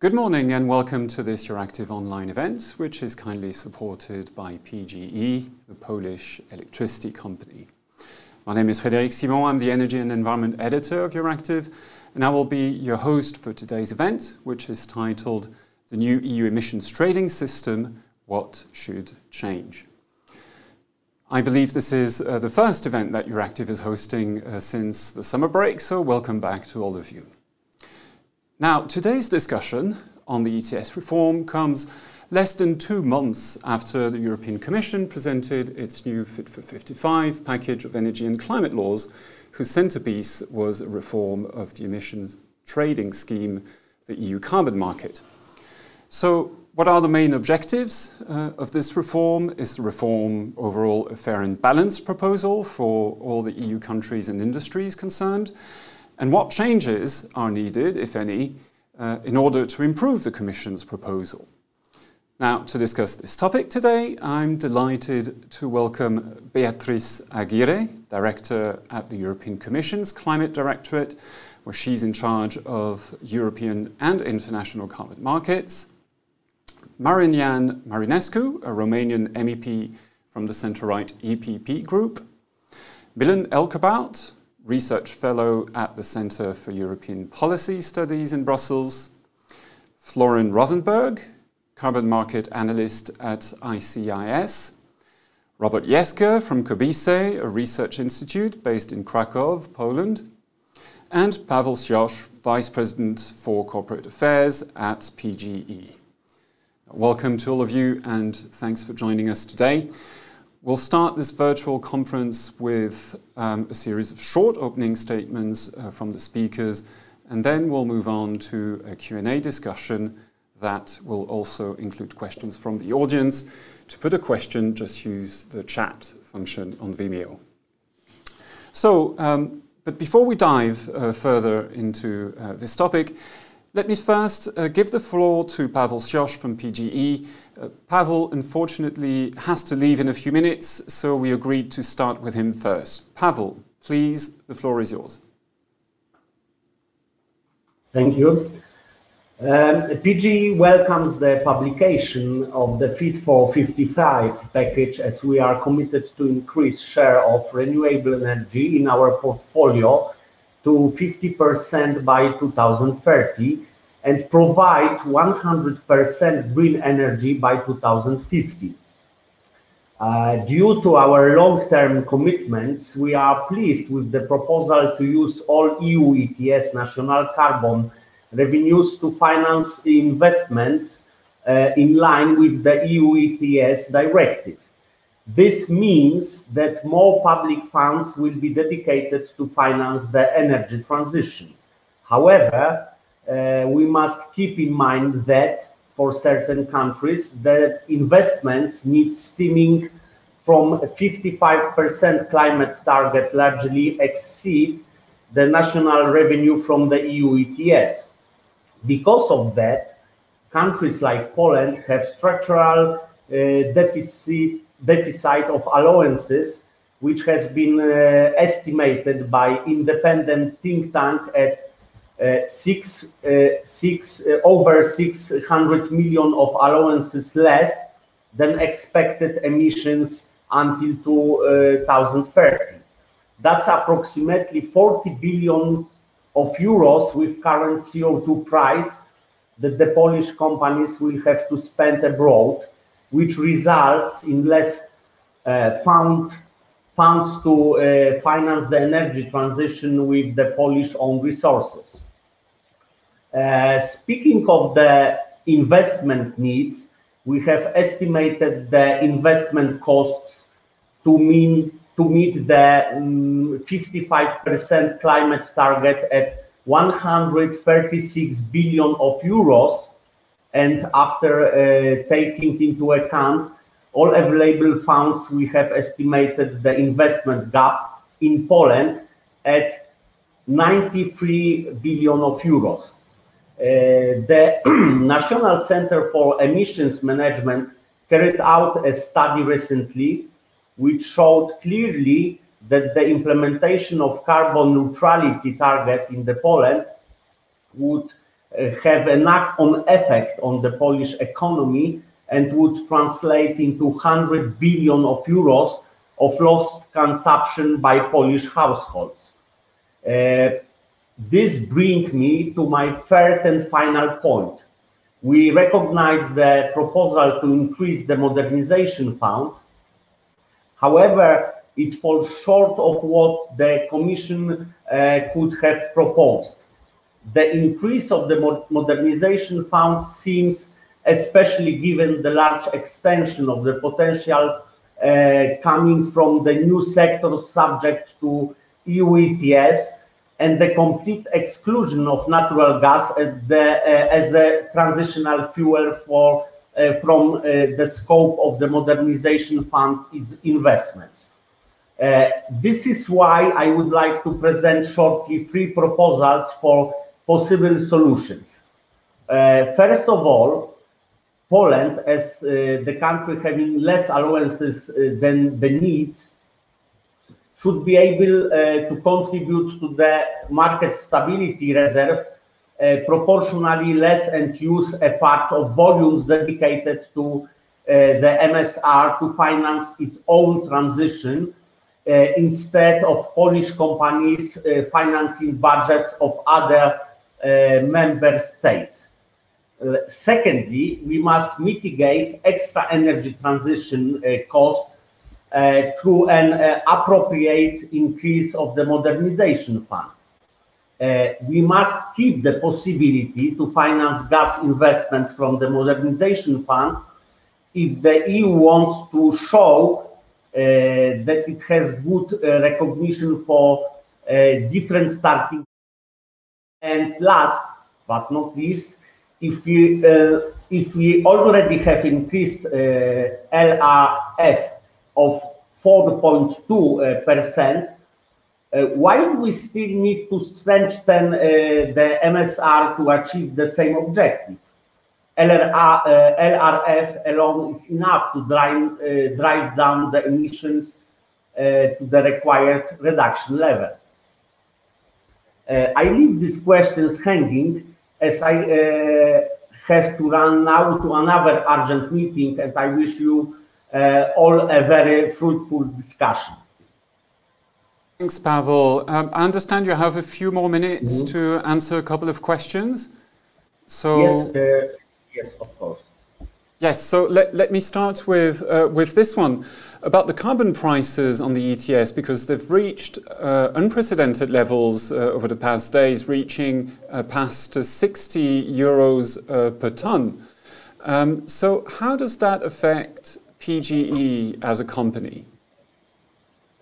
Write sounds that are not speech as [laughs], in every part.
Good morning and welcome to this Euractiv online event, which is kindly supported by PGE, the Polish electricity company. My name is Frédéric Simon. I'm the Energy and Environment Editor of Euractiv, and I will be your host for today's event, which is titled The New EU Emissions Trading System What Should Change? I believe this is uh, the first event that Euractiv is hosting uh, since the summer break, so welcome back to all of you. Now, today's discussion on the ETS reform comes less than two months after the European Commission presented its new Fit for 55 package of energy and climate laws, whose centerpiece was a reform of the emissions trading scheme, the EU carbon market. So, what are the main objectives uh, of this reform? Is the reform overall a fair and balanced proposal for all the EU countries and industries concerned? And what changes are needed, if any, uh, in order to improve the Commission's proposal. Now, to discuss this topic today, I'm delighted to welcome Beatriz Aguirre, Director at the European Commission's Climate Directorate, where she's in charge of European and international carbon markets. Marian Marinescu, a Romanian MEP from the centre-right EPP group. Milan Elkerbout, Research Fellow at the Centre for European Policy Studies in Brussels, Florian Rothenberg, Carbon Market Analyst at ICIS, Robert Jeszke from KOBiZE, a research institute based in Krakow, Poland, and Pavel Cioch, Vice President for Corporate Affairs at PGE. Welcome to all of you, and thanks for joining us today. We'll start this virtual conference with um, a series of short opening statements uh, from the speakers, and then we'll move on to a Q&A discussion that will also include questions from the audience. To put a question, just use the chat function on Vimeo. So, um, but before we dive uh, further into uh, this topic, let me first uh, give the floor to Pavel Cioch from PGE. Pavel, unfortunately, has to leave in a few minutes, so we agreed to start with him first. Pavel, please, the floor is yours. Thank you. Um, PGE welcomes the publication of the Fit for 55 package as we are committed to increase share of renewable energy in our portfolio to 50% by 2030 and provide 100% green energy by 2050. Uh, due to our long-term commitments, we are pleased with the proposal to use all EU ETS national carbon revenues to finance investments uh, in line with the EU ETS directive. This means that more public funds will be dedicated to finance the energy transition. However, we must keep in mind that for certain countries, the investments need stemming from 55% climate target largely exceed the national revenue from the EU ETS. Because of that, countries like Poland have structural uh, deficit deficit of allowances, which has been uh, estimated by independent think tank at uh, six, uh, six, uh, over 600 million of allowances less than expected emissions until 2030. That's approximately 40 billion of euros with current CO2 price that the Polish companies will have to spend abroad which results in less uh, fund, funds to finance the energy transition with the Polish own resources. Uh, speaking of the investment needs, we have estimated the investment costs to mean to meet the um, 55% climate target at 136 billion of euros and after uh, taking into account all available funds, we have estimated the investment gap in Poland at 93 billion of euros. Uh, the [clears throat] National Center for Emissions Management carried out a study recently which showed clearly that the implementation of carbon neutrality target in the Poland would have a knock-on effect on the Polish economy and would translate into 100 billion of euros of lost consumption by Polish households. This brings me to my third and final point. We recognize the proposal to increase the modernization fund. However, it falls short of what the Commission uh, could have proposed. The increase of the modernization fund seems, especially given the large extension of the potential uh, coming from the new sectors subject to EU ETS and the complete exclusion of natural gas as uh, a transitional fuel for uh, from uh, the scope of the modernization fund investments. This is why I would like to present shortly three proposals for possible solutions. First of all, Poland, as the country having less allowances than the needs, should be able uh, to contribute to the market stability reserve uh, proportionally less and use a part of volumes dedicated to uh, the MSR to finance its own transition instead of Polish companies financing budgets of other member states. Secondly, we must mitigate extra energy transition costs through an uh, appropriate increase of the modernization fund. Uh, we must keep the possibility to finance gas investments from the modernization fund if the EU wants to show uh, that it has good recognition for different starting. And last but not least, if we already have increased LRF of 4.2%, uh, why do we still need to strengthen uh, the MSR to achieve the same objective? LRF uh, alone is enough to drive down the emissions to the required reduction level. I leave these questions hanging as I have to run now to another urgent meeting, and I wish you Uh, all a very fruitful discussion. Thanks, Paweł. Um, I understand you have a few more minutes mm-hmm. to answer a couple of questions. So uh, Yes, of course. Yes. So let let me start with uh, with this one about the carbon prices on the ETS, because they've reached unprecedented levels over the past days, reaching past 60 euros per ton. Um, so, how does that affect PGE as a company?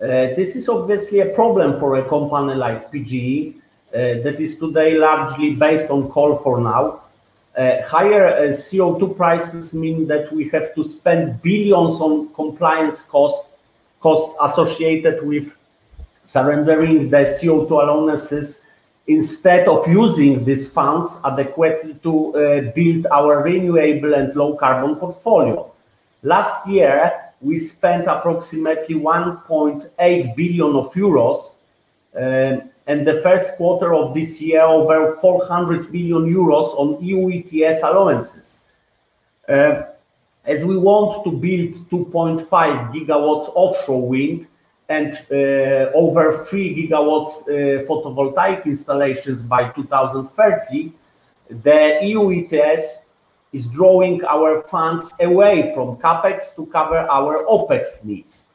Uh, this is obviously a problem for a company like PGE uh, that is today largely based on coal for now. Uh, higher CO2 prices mean that we have to spend billions on compliance costs associated with surrendering the CO2 allowances instead of using these funds adequately to build our renewable and low carbon portfolio. Last year, we spent approximately 1.8 billion of euros, um, and the first quarter of this year, over 400 million euros on EU ETS allowances. Uh, as we want to build 2.5 GW offshore wind and uh, over 3 GW uh, photovoltaic installations by 2030, the EU ETS is drawing our funds away from CapEx to cover our OpEx needs.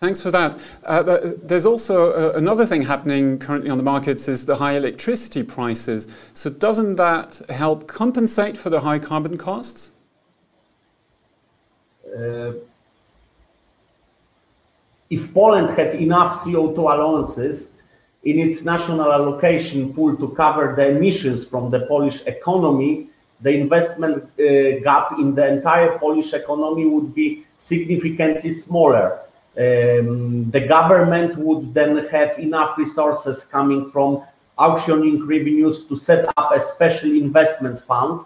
Thanks for that. Uh, there's also uh, another thing happening currently on the markets is the high electricity prices. So doesn't that help compensate for the high carbon costs? Uh, if Poland had enough CO2 allowances in its national allocation pool to cover the emissions from the Polish economy, the investment uh, gap in the entire Polish economy would be significantly smaller. Um, the government would then have enough resources coming from auctioning revenues to set up a special investment fund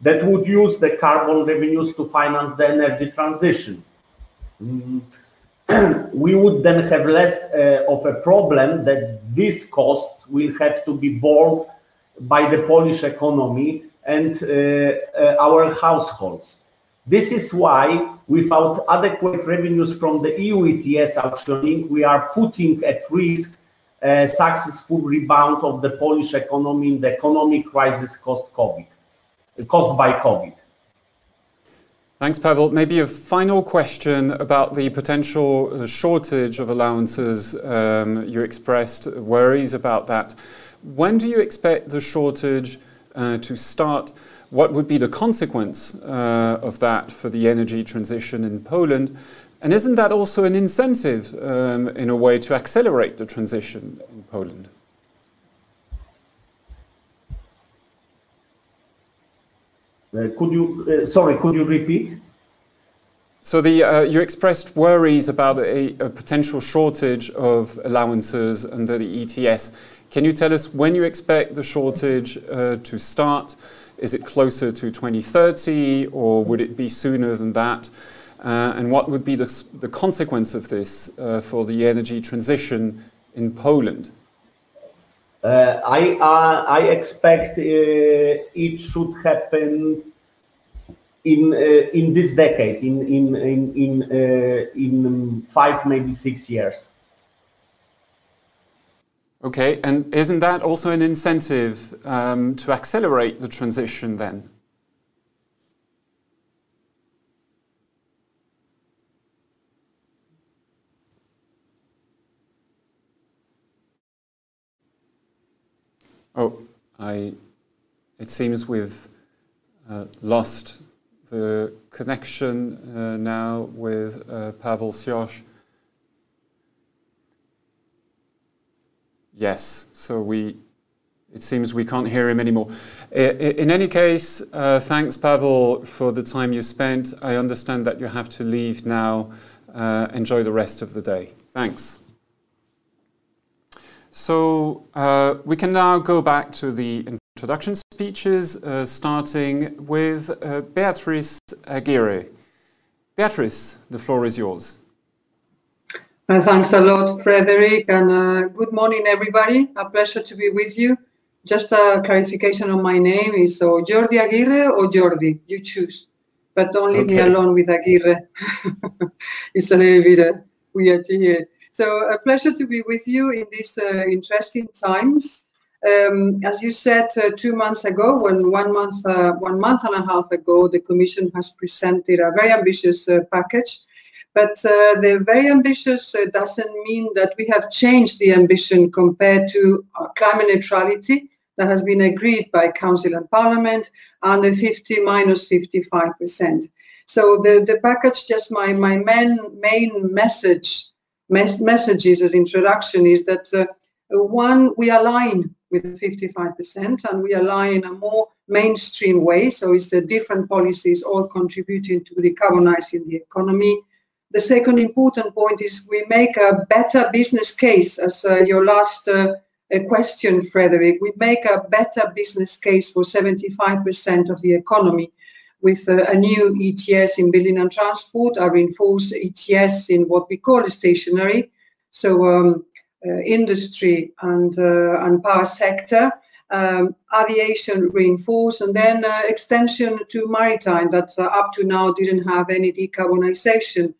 that would use the carbon revenues to finance the energy transition. Mm, [clears throat] we would then have less uh, of a problem that these costs will have to be borne by the Polish economy and uh, uh, our households. This is why, without adequate revenues from the EU ETS auctioning, we are putting at risk a successful rebound of the Polish economy in the economic crisis caused by COVID. Thanks, Pavel. Maybe a final question about the potential uh, shortage of allowances. Um, you expressed worries about that. When do you expect the shortage uh, to start? What would be the consequence uh, of that for the energy transition in Poland? And isn't that also an incentive um, in a way to accelerate the transition in Poland? Could you, uh, sorry, could you repeat? So the, uh, you expressed worries about a, a, potential shortage of allowances under the ETS. Can you tell us when you expect the shortage uh, to start? Is it closer to 2030 or would it be sooner than that? Uh, and what would be the, the consequence of this uh, for the energy transition in Poland? Uh, I, uh, I expect uh, it should happen in in this decade, in in in in, in five maybe six years. Okay, and isn't that also an incentive um, to accelerate the transition then? I. It seems we've uh, lost the connection uh, now with uh, Pavel Cioch. Yes, so we. It seems we can't hear him anymore. In any case, uh, thanks, Pavel, for the time you spent. I understand that you have to leave now. Uh, enjoy the rest of the day. Thanks. So uh, we can now go back to the introduction speeches, uh, starting with uh, Beatrice Aguirre. Beatrice, the floor is yours. Uh, thanks a lot, Frederick, and uh, good morning, everybody. A pleasure to be with you. Just a clarification on my name is so Yordi Aguirre or Yordi, you choose. But don't leave okay. me alone with Aguirre. [laughs] it's a little bit uh, weird to hear. So a pleasure to be with you in these uh, interesting times. Um, as you said uh, two months ago, when one month, uh, one month and a half ago, the Commission has presented a very ambitious uh, package. But uh, the very ambitious uh, doesn't mean that we have changed the ambition compared to climate neutrality that has been agreed by Council and Parliament under 50 minus 55 percent. So the, the package, just my, my main, main message mes- messages as introduction is that uh, one, we align with 55% and we align in a more mainstream way. So it's the different policies all contributing to decarbonizing the economy. The second important point is we make a better business case, as uh, your last uh, question, Frederick. We make a better business case for 75% of the economy with a, new ETS in building and transport, a reinforced ETS in what we call stationary, so um, uh, industry and uh, and power sector, um, aviation reinforced, and then uh, extension to maritime that up to now didn't have any decarbonization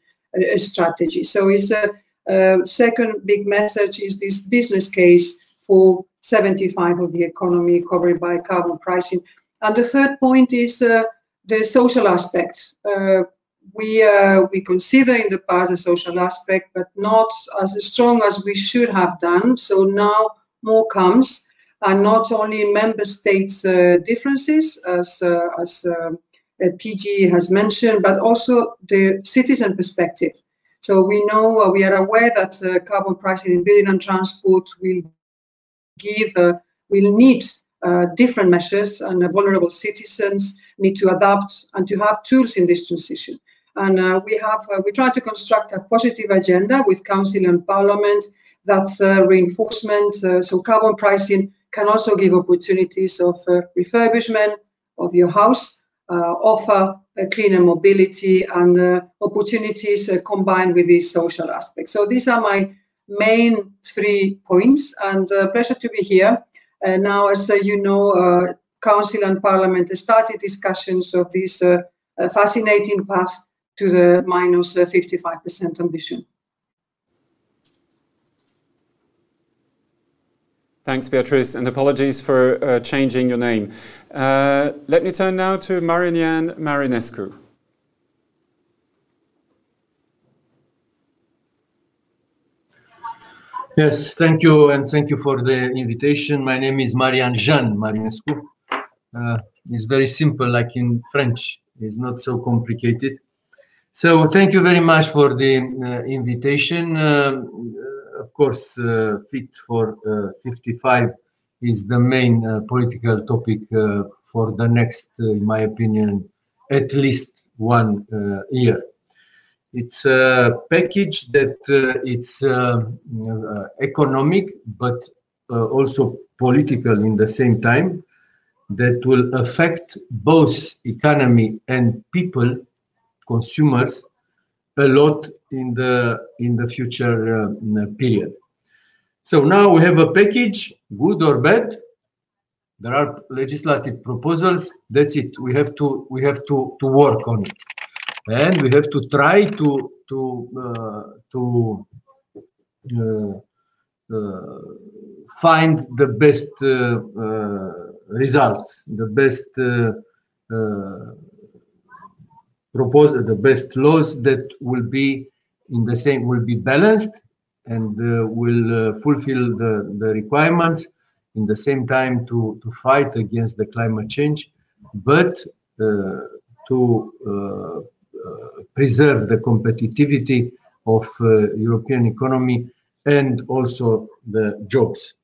strategy. So it's a second big message is this business case for 75 of the economy covered by carbon pricing. And the third point is the social aspect. Uh, we uh, we consider in the past the social aspect, but not as strong as we should have done. So now more comes, and not only member states' uh, differences, as uh, as uh, uh, PG has mentioned, but also the citizen perspective. So we know we are aware that carbon pricing in building and transport will give will need Uh, different measures, and uh, vulnerable citizens need to adapt and to have tools in this transition. And uh, we have uh, we try to construct a positive agenda with Council and Parliament that uh, reinforcement. so carbon pricing can also give opportunities of refurbishment of your house offer cleaner mobility and opportunities combined with these social aspects. So these are my main three points, and pleasure to be here. Uh, now, as uh, you know, uh, Council and Parliament started discussions of this fascinating path to the minus 55% ambition. Thanks, Beatrice, and apologies for uh, changing your name. Uh, let me turn now to Marian Marinescu. Yes, thank you, and thank you for the invitation. My name is Marian Jean Marinescu. Uh, it's very simple, like in French. It's not so complicated. So thank you very much for the uh, invitation. Um, of course, uh, Fit for uh, 55 is the main uh, political topic for the next, in my opinion, at least one year. It's a package that uh, it's uh, uh, economic, but also political in the same time that will affect both economy and people, consumers, a lot in the in the future uh, period. So now we have a package, good or bad. There are legislative proposals. That's it. We have to we have to to work on it, and we have to try to to uh, to uh, uh find the best uh, results, the best propose the best laws that will be in the same will be balanced and will fulfill the, the requirements in the same time to, to fight against the climate change, but uh, to uh, preserve the competitivity of uh, European economy and also the jobs.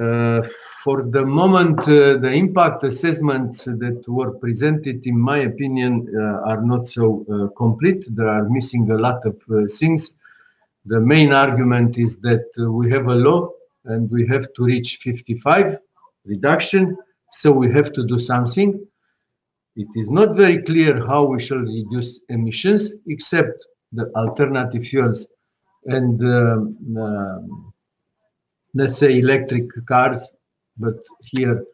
Uh, for the moment, uh, the impact assessments that were presented, in my opinion, uh, are not so uh, complete. There are missing a lot of uh, things. The main argument is that we have a law and we have to reach 55 reduction, so we have to do something. It is not very clear how we shall reduce emissions, except the alternative fuels and um, let's say electric cars, but here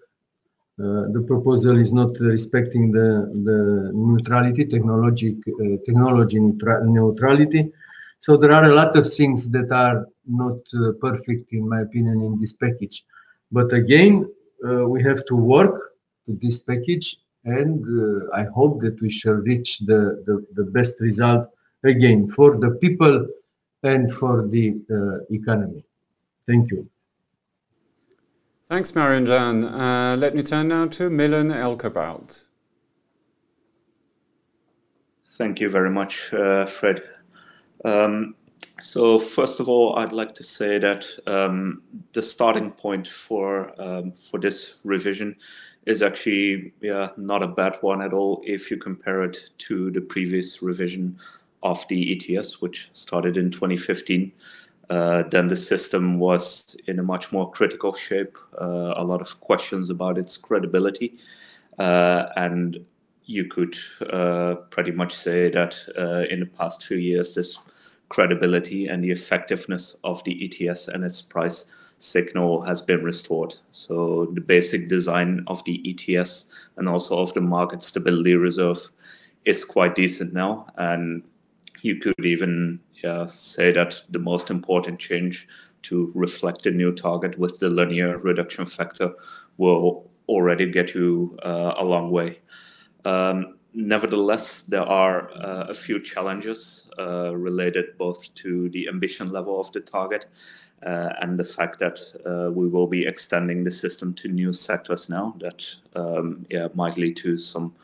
uh, the proposal is not respecting the, the neutrality, technology, uh, technology neutrality. So there are a lot of things that are not uh, perfect, in my opinion, in this package. But again, uh, we have to work to this package, and uh, I hope that we shall reach the, the, the, best result again for the people and for the uh, economy. Thank you. Thanks, Marianne. Uh, let me turn now to Milan Elkerbout. Thank you very much, uh, Fred. Um, so first of all, I'd like to say that um, the starting point for um, for this revision is actually yeah, not a bad one at all if you compare it to the previous revision of the ETS, which started in 2015. Uh, then the system was in a much more critical shape. Uh, a lot of questions about its credibility, uh, and you could uh, pretty much say that uh, in the past few years, this credibility and the effectiveness of the ETS and its price signal has been restored. So the basic design of the ETS and also of the market stability reserve is quite decent now, and you could even say that the most important change to reflect the new target with the linear reduction factor will already get you uh, a long way. Um, nevertheless, there are uh, a few challenges uh, related both to the ambition level of the target and the fact that uh, we will be extending the system to new sectors now that um, yeah, might lead to some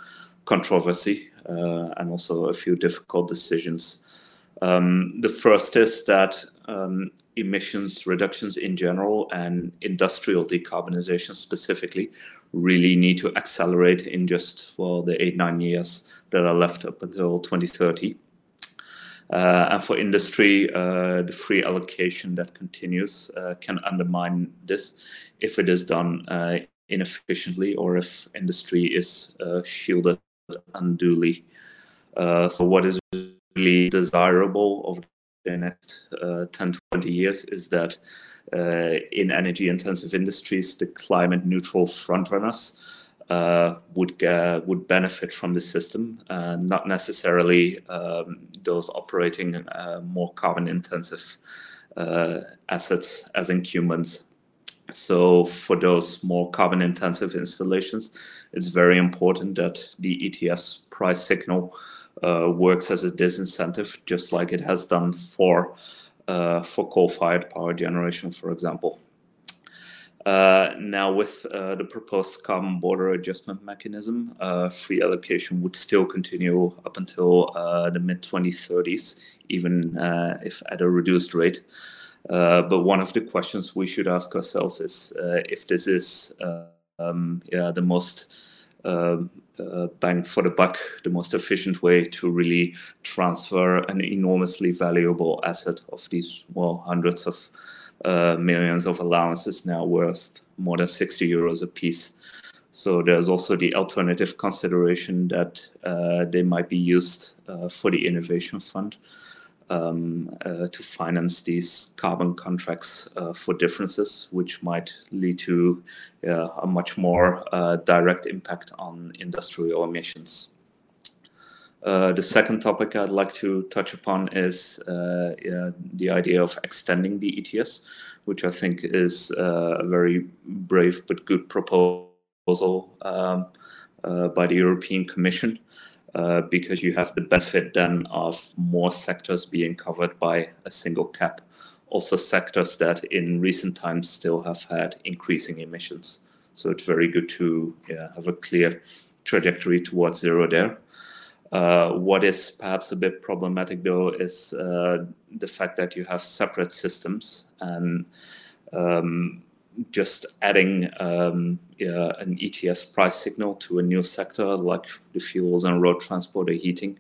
controversy and also a few difficult decisions um, the first is that um, emissions reductions in general and industrial decarbonization specifically really need to accelerate in just well the eight nine years that are left up until 2030. Uh, and for industry, uh, the free allocation that continues uh, can undermine this if it is done inefficiently or if industry is shielded unduly. So what is really desirable over the next uh, 10, 20 years is that uh, in energy intensive industries, the climate neutral frontrunners would uh, would benefit from the system, uh, not necessarily um, those operating uh, more carbon intensive assets as incumbents. So for those more carbon intensive installations, it's very important that the ETS price signal uh, works as a disincentive, just like it has done for uh, for coal-fired power generation, for example. Uh, now, with uh, the proposed carbon border adjustment mechanism, uh, free allocation would still continue up until uh, the mid 2030s, even if at a reduced rate. but one of the questions we should ask ourselves is if this is um, yeah, the most um, uh, bang for the buck, the most efficient way to really transfer an enormously valuable asset of these, well, hundreds of uh, millions of allowances now worth more than 60 euros a piece. So there's also the alternative consideration that uh, they might be used uh, for the innovation fund um, uh, to finance these carbon contracts uh, for differences, which might lead to a much more direct impact on industrial emissions. Uh, the second topic I'd like to touch upon is uh, yeah, the idea of extending the ETS, which I think is a very brave but good proposal um, by the European Commission. Uh, because you have the benefit then of more sectors being covered by a single cap. Also, sectors that in recent times still have had increasing emissions. So it's very good to yeah, have a clear trajectory towards zero there. Uh, what is perhaps a bit problematic though is uh, the fact that you have separate systems and um, just adding um, uh, an ETS price signal to a new sector like the fuels and road transport or heating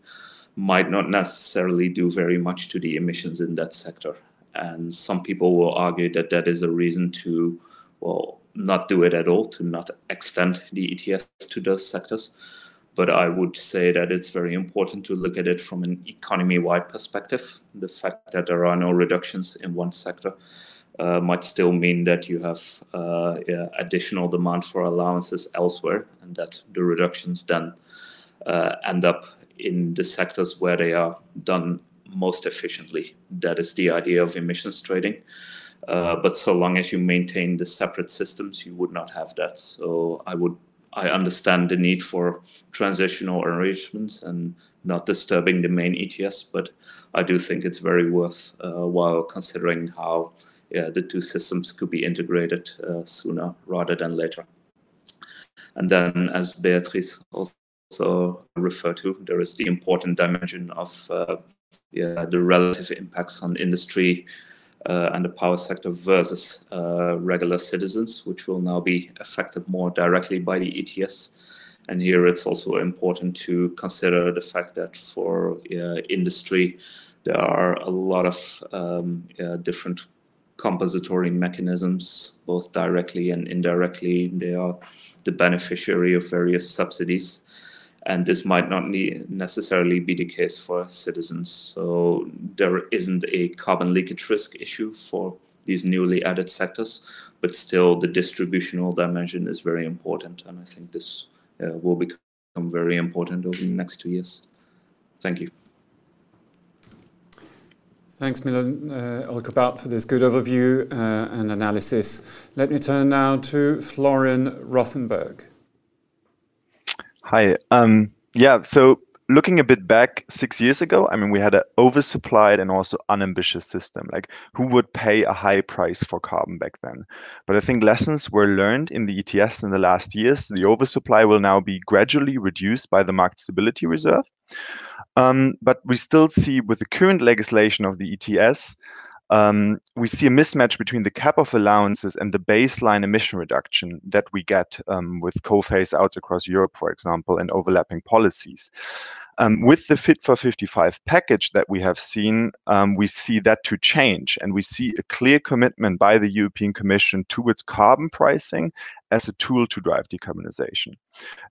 might not necessarily do very much to the emissions in that sector. And some people will argue that that is a reason to, well, not do it at all, to not extend the ETS to those sectors. But I would say that it's very important to look at it from an economy wide perspective. The fact that there are no reductions in one sector uh, might still mean that you have uh, yeah, additional demand for allowances elsewhere, and that the reductions then uh, end up in the sectors where they are done most efficiently. That is the idea of emissions trading. Uh, but so long as you maintain the separate systems, you would not have that. So I would I understand the need for transitional arrangements and not disturbing the main ETS, but I do think it's very worth uh, while considering how yeah, the two systems could be integrated uh, sooner rather than later. And then, as Beatrice also referred to, there is the important dimension of uh, yeah, the relative impacts on industry uh, and the power sector versus uh, regular citizens, which will now be affected more directly by the ETS. And here it's also important to consider the fact that for industry, there are a lot of um, different compensatory mechanisms, both directly and indirectly. They are the beneficiary of various subsidies. And this might not necessarily be the case for citizens. So there isn't a carbon leakage risk issue for these newly added sectors, but still the distributional dimension is very important. And I think this uh, will become very important over the next two years. Thank you. Thanks, Milan uh, for this good overview uh, and analysis. Let me turn now to Florian Rothenberg. Hi. Um, yeah, so looking a bit back six years ago, I mean, we had an oversupplied and also unambitious system. Like, who would pay a high price for carbon back then? But I think lessons were learned in the ETS in the last years. The oversupply will now be gradually reduced by the Market Stability Reserve. Um, but we still see with the current legislation of the ETS, um, we see a mismatch between the cap of allowances and the baseline emission reduction that we get um, with coal phase outs across Europe, for example, and overlapping policies. Um, with the Fit for 55 package that we have seen, um, we see that to change, and we see a clear commitment by the European Commission towards carbon pricing as a tool to drive decarbonization.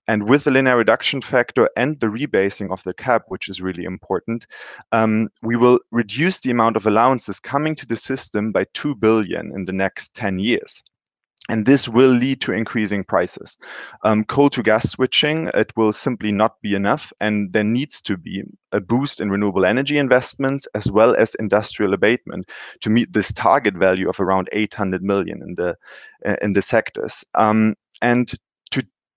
And with the linear reduction factor and the rebasing of the cap, which is really important, um, we will reduce the amount of allowances coming to the system by 2 billion in the next 10 years and this will lead to increasing prices. Um, coal to gas switching, it will simply not be enough, and there needs to be a boost in renewable energy investments as well as industrial abatement to meet this target value of around 800 million in the uh, in the sectors. Um, and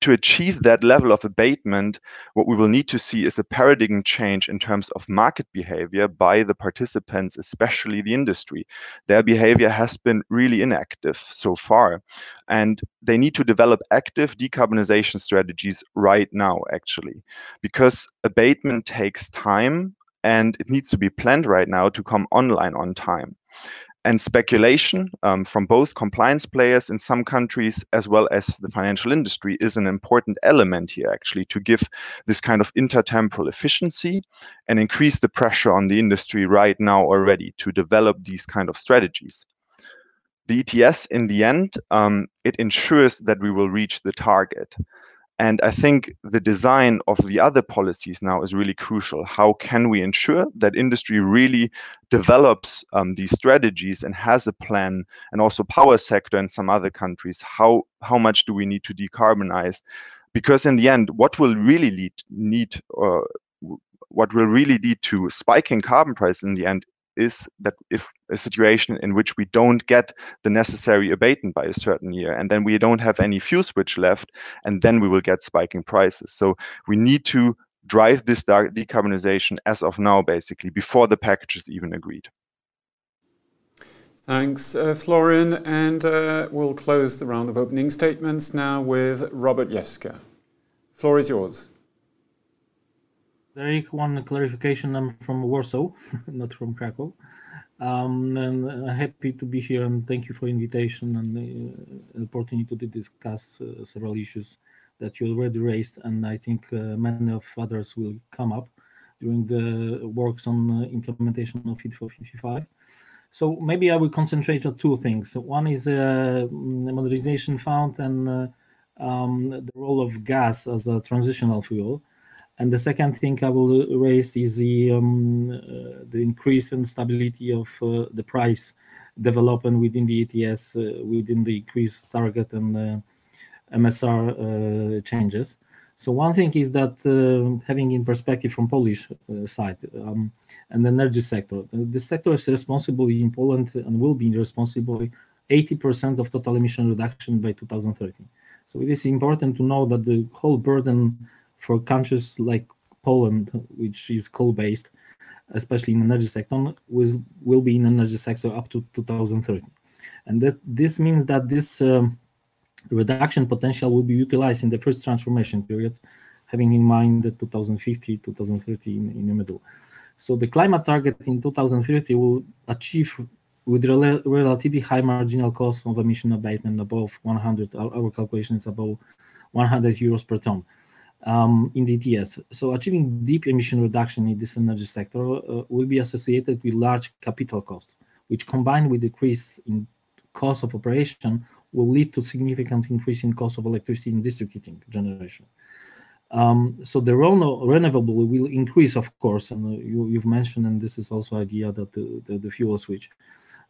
to achieve that level of abatement, what we will need to see is a paradigm change in terms of market behavior by the participants, especially the industry. Their behavior has been really inactive so far, and they need to develop active decarbonization strategies right now, actually, because abatement takes time and it needs to be planned right now to come online on time and speculation um, from both compliance players in some countries as well as the financial industry is an important element here actually to give this kind of intertemporal efficiency and increase the pressure on the industry right now already to develop these kind of strategies. The ETS in the end um, it ensures that we will reach the target and I think the design of the other policies now is really crucial. How can we ensure that industry really develops um, these strategies and has a plan, and also power sector and some other countries? How how much do we need to decarbonize? Because in the end, what will really lead need or what will really lead to spiking carbon price in the end is that if a situation in which we don't get the necessary abatement by a certain year and then we don't have any fuel switch left and then we will get spiking prices so we need to drive this decarbonization as of now basically before the package is even agreed Thanks, uh, Florian. And uh, we'll close the round of opening statements now with Robert Jeszke. Floor is yours. Derek, one clarification. I'm from Warsaw, [laughs] not from Krakow. Um, and I'm happy to be here and thank you for invitation and the uh, opportunity to discuss uh, several issues that you already raised. And I think uh, many of others will come up during the works on uh, implementation of Fit for 55. So maybe I will concentrate on two things. One is uh, modernization fund and uh, um, the role of gas as a transitional fuel. And the second thing I will raise is the um, uh, the increase in stability of uh, the price development within the ETS, uh, within the increased target and uh, MSR uh, changes. So one thing is that uh, having in perspective from Polish side um, and the energy sector, the sector is responsible in Poland and will be responsible 80% of total emission reduction by 2030. So it is important to know that the whole burden for countries like Poland, which is coal-based, especially in the energy sector, will, will be in the energy sector up to 2030. And that this means that this um, reduction potential will be utilized in the first transformation period, having in mind the 2050, 2030 in, in the middle. So the climate target in 2030 will achieve with rel relatively high marginal cost of emission abatement above 100, our calculation is above 100 euros per ton um, in the ETS. So achieving deep emission reduction in this energy sector uh, will be associated with large capital costs, which combined with decrease in cost of operation will lead to significant increase in cost of electricity in district heating generation. Um, so the renewable will increase, of course, and you, have mentioned, and this is also idea that the, the, the, fuel switch,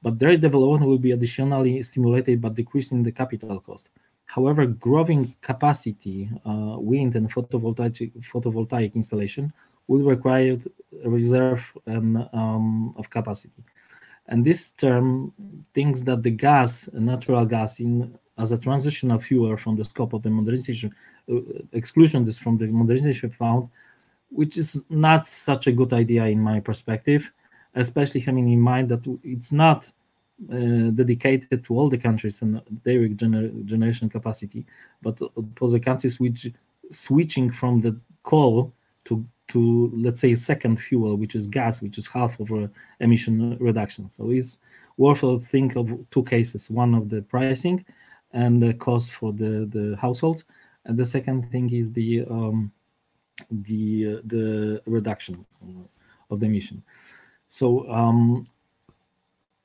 but their development will be additionally stimulated by decreasing the capital cost. However, growing capacity, uh, wind and photovoltaic, photovoltaic installation will require a reserve um, of capacity. And this term thinks that the gas, natural gas, in as a transitional fuel from the scope of the modernization, uh, exclusion is from the modernization fund, which is not such a good idea in my perspective, especially having in mind that it's not uh, dedicated to all the countries and their gener- generation capacity, but for the countries which switching from the coal to to let's say second fuel, which is gas, which is half of a emission reduction. So it's worth to think of two cases: one of the pricing and the cost for the the households, and the second thing is the um, the the reduction of the emission. So um,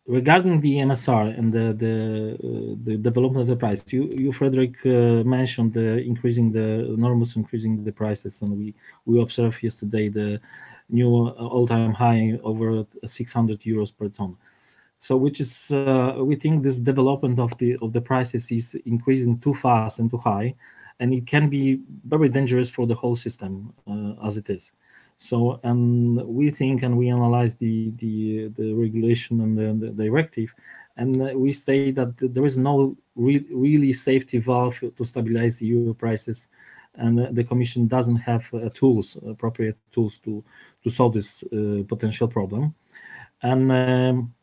regarding the MSR and the the, uh, the development of the price, you you Frederick uh, mentioned the increasing the enormous increasing the prices, and we we observed yesterday the new all-time high over 600 euros per ton. So, which is uh, we think this development of the of the prices is increasing too fast and too high, and it can be very dangerous for the whole system uh, as it is. So, and we think and we analyze the the, the regulation and the, the directive, and we say that there is no re really safety valve to stabilize the euro prices, and the Commission doesn't have uh, tools, appropriate tools to to solve this uh, potential problem, and. Um,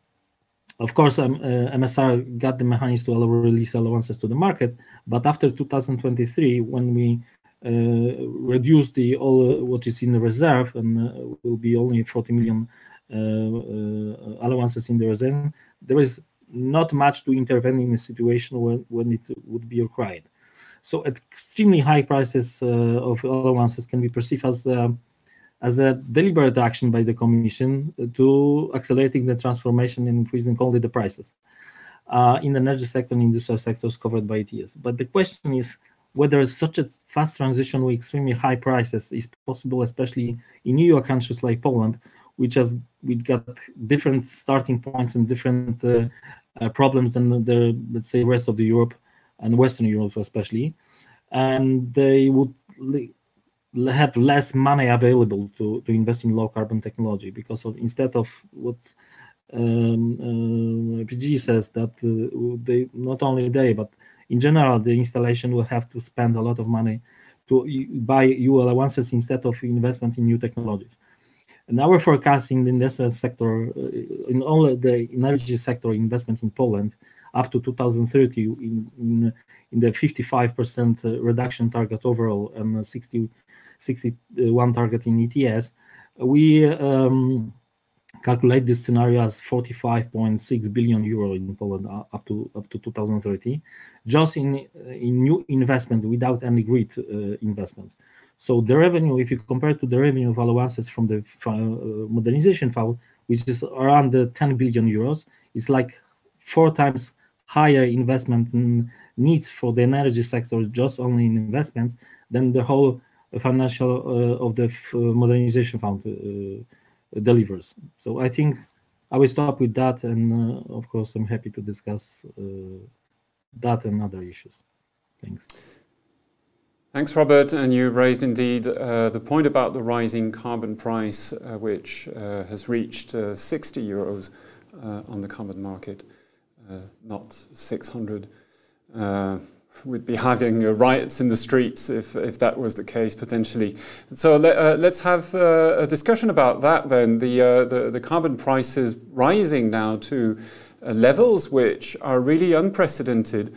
of course, um, uh, MSR got the mechanism to allow release allowances to the market, but after 2023, when we reduce the all what is in the reserve and uh, will be only 40 million uh, uh, allowances in the reserve, there is not much to intervene in a situation when, when it would be required. So extremely high prices uh, of allowances can be perceived as as a deliberate action by the Commission to accelerating the transformation and increasing only the prices uh, in the energy sector and industrial sectors covered by ETS. But the question is whether such a fast transition with extremely high prices is possible, especially in newer countries like Poland, which has we got different starting points and different uh, uh, problems than the let's say rest of the Europe and Western Europe especially, and they would have less money available to, to invest in low carbon technology because of instead of what um, uh, PG says that uh, they not only they but in general the installation will have to spend a lot of money to buy EU allowances instead of investment in new technologies. And our forecast in the industrial sector, uh, in all the energy sector investment in Poland, up to 2030, in in, in the 55% reduction target overall and 60 61 target in ETS, we um, calculate this scenario as 45.6 billion euro in Poland uh, up to up to 2030, just in in new investment without any grid uh, investments. So the revenue, if you compare to the revenue of allowances from the uh, modernization fund, which is around the 10 billion euros, it's like four times higher investment needs for the energy sector just only in investments than the whole financial uh, of the uh, modernization fund uh, delivers. So I think I will stop with that, and of course I'm happy to discuss that and other issues. Thanks. Thanks, Robert. And you raised indeed uh, the point about the rising carbon price, uh, which uh, has reached 60 euros on the carbon market, not 600 we'd be having uh, riots in the streets if, if that was the case potentially. So let, uh, let's have uh, a discussion about that then. The, uh, the, the, carbon price is rising now to uh, levels which are really unprecedented.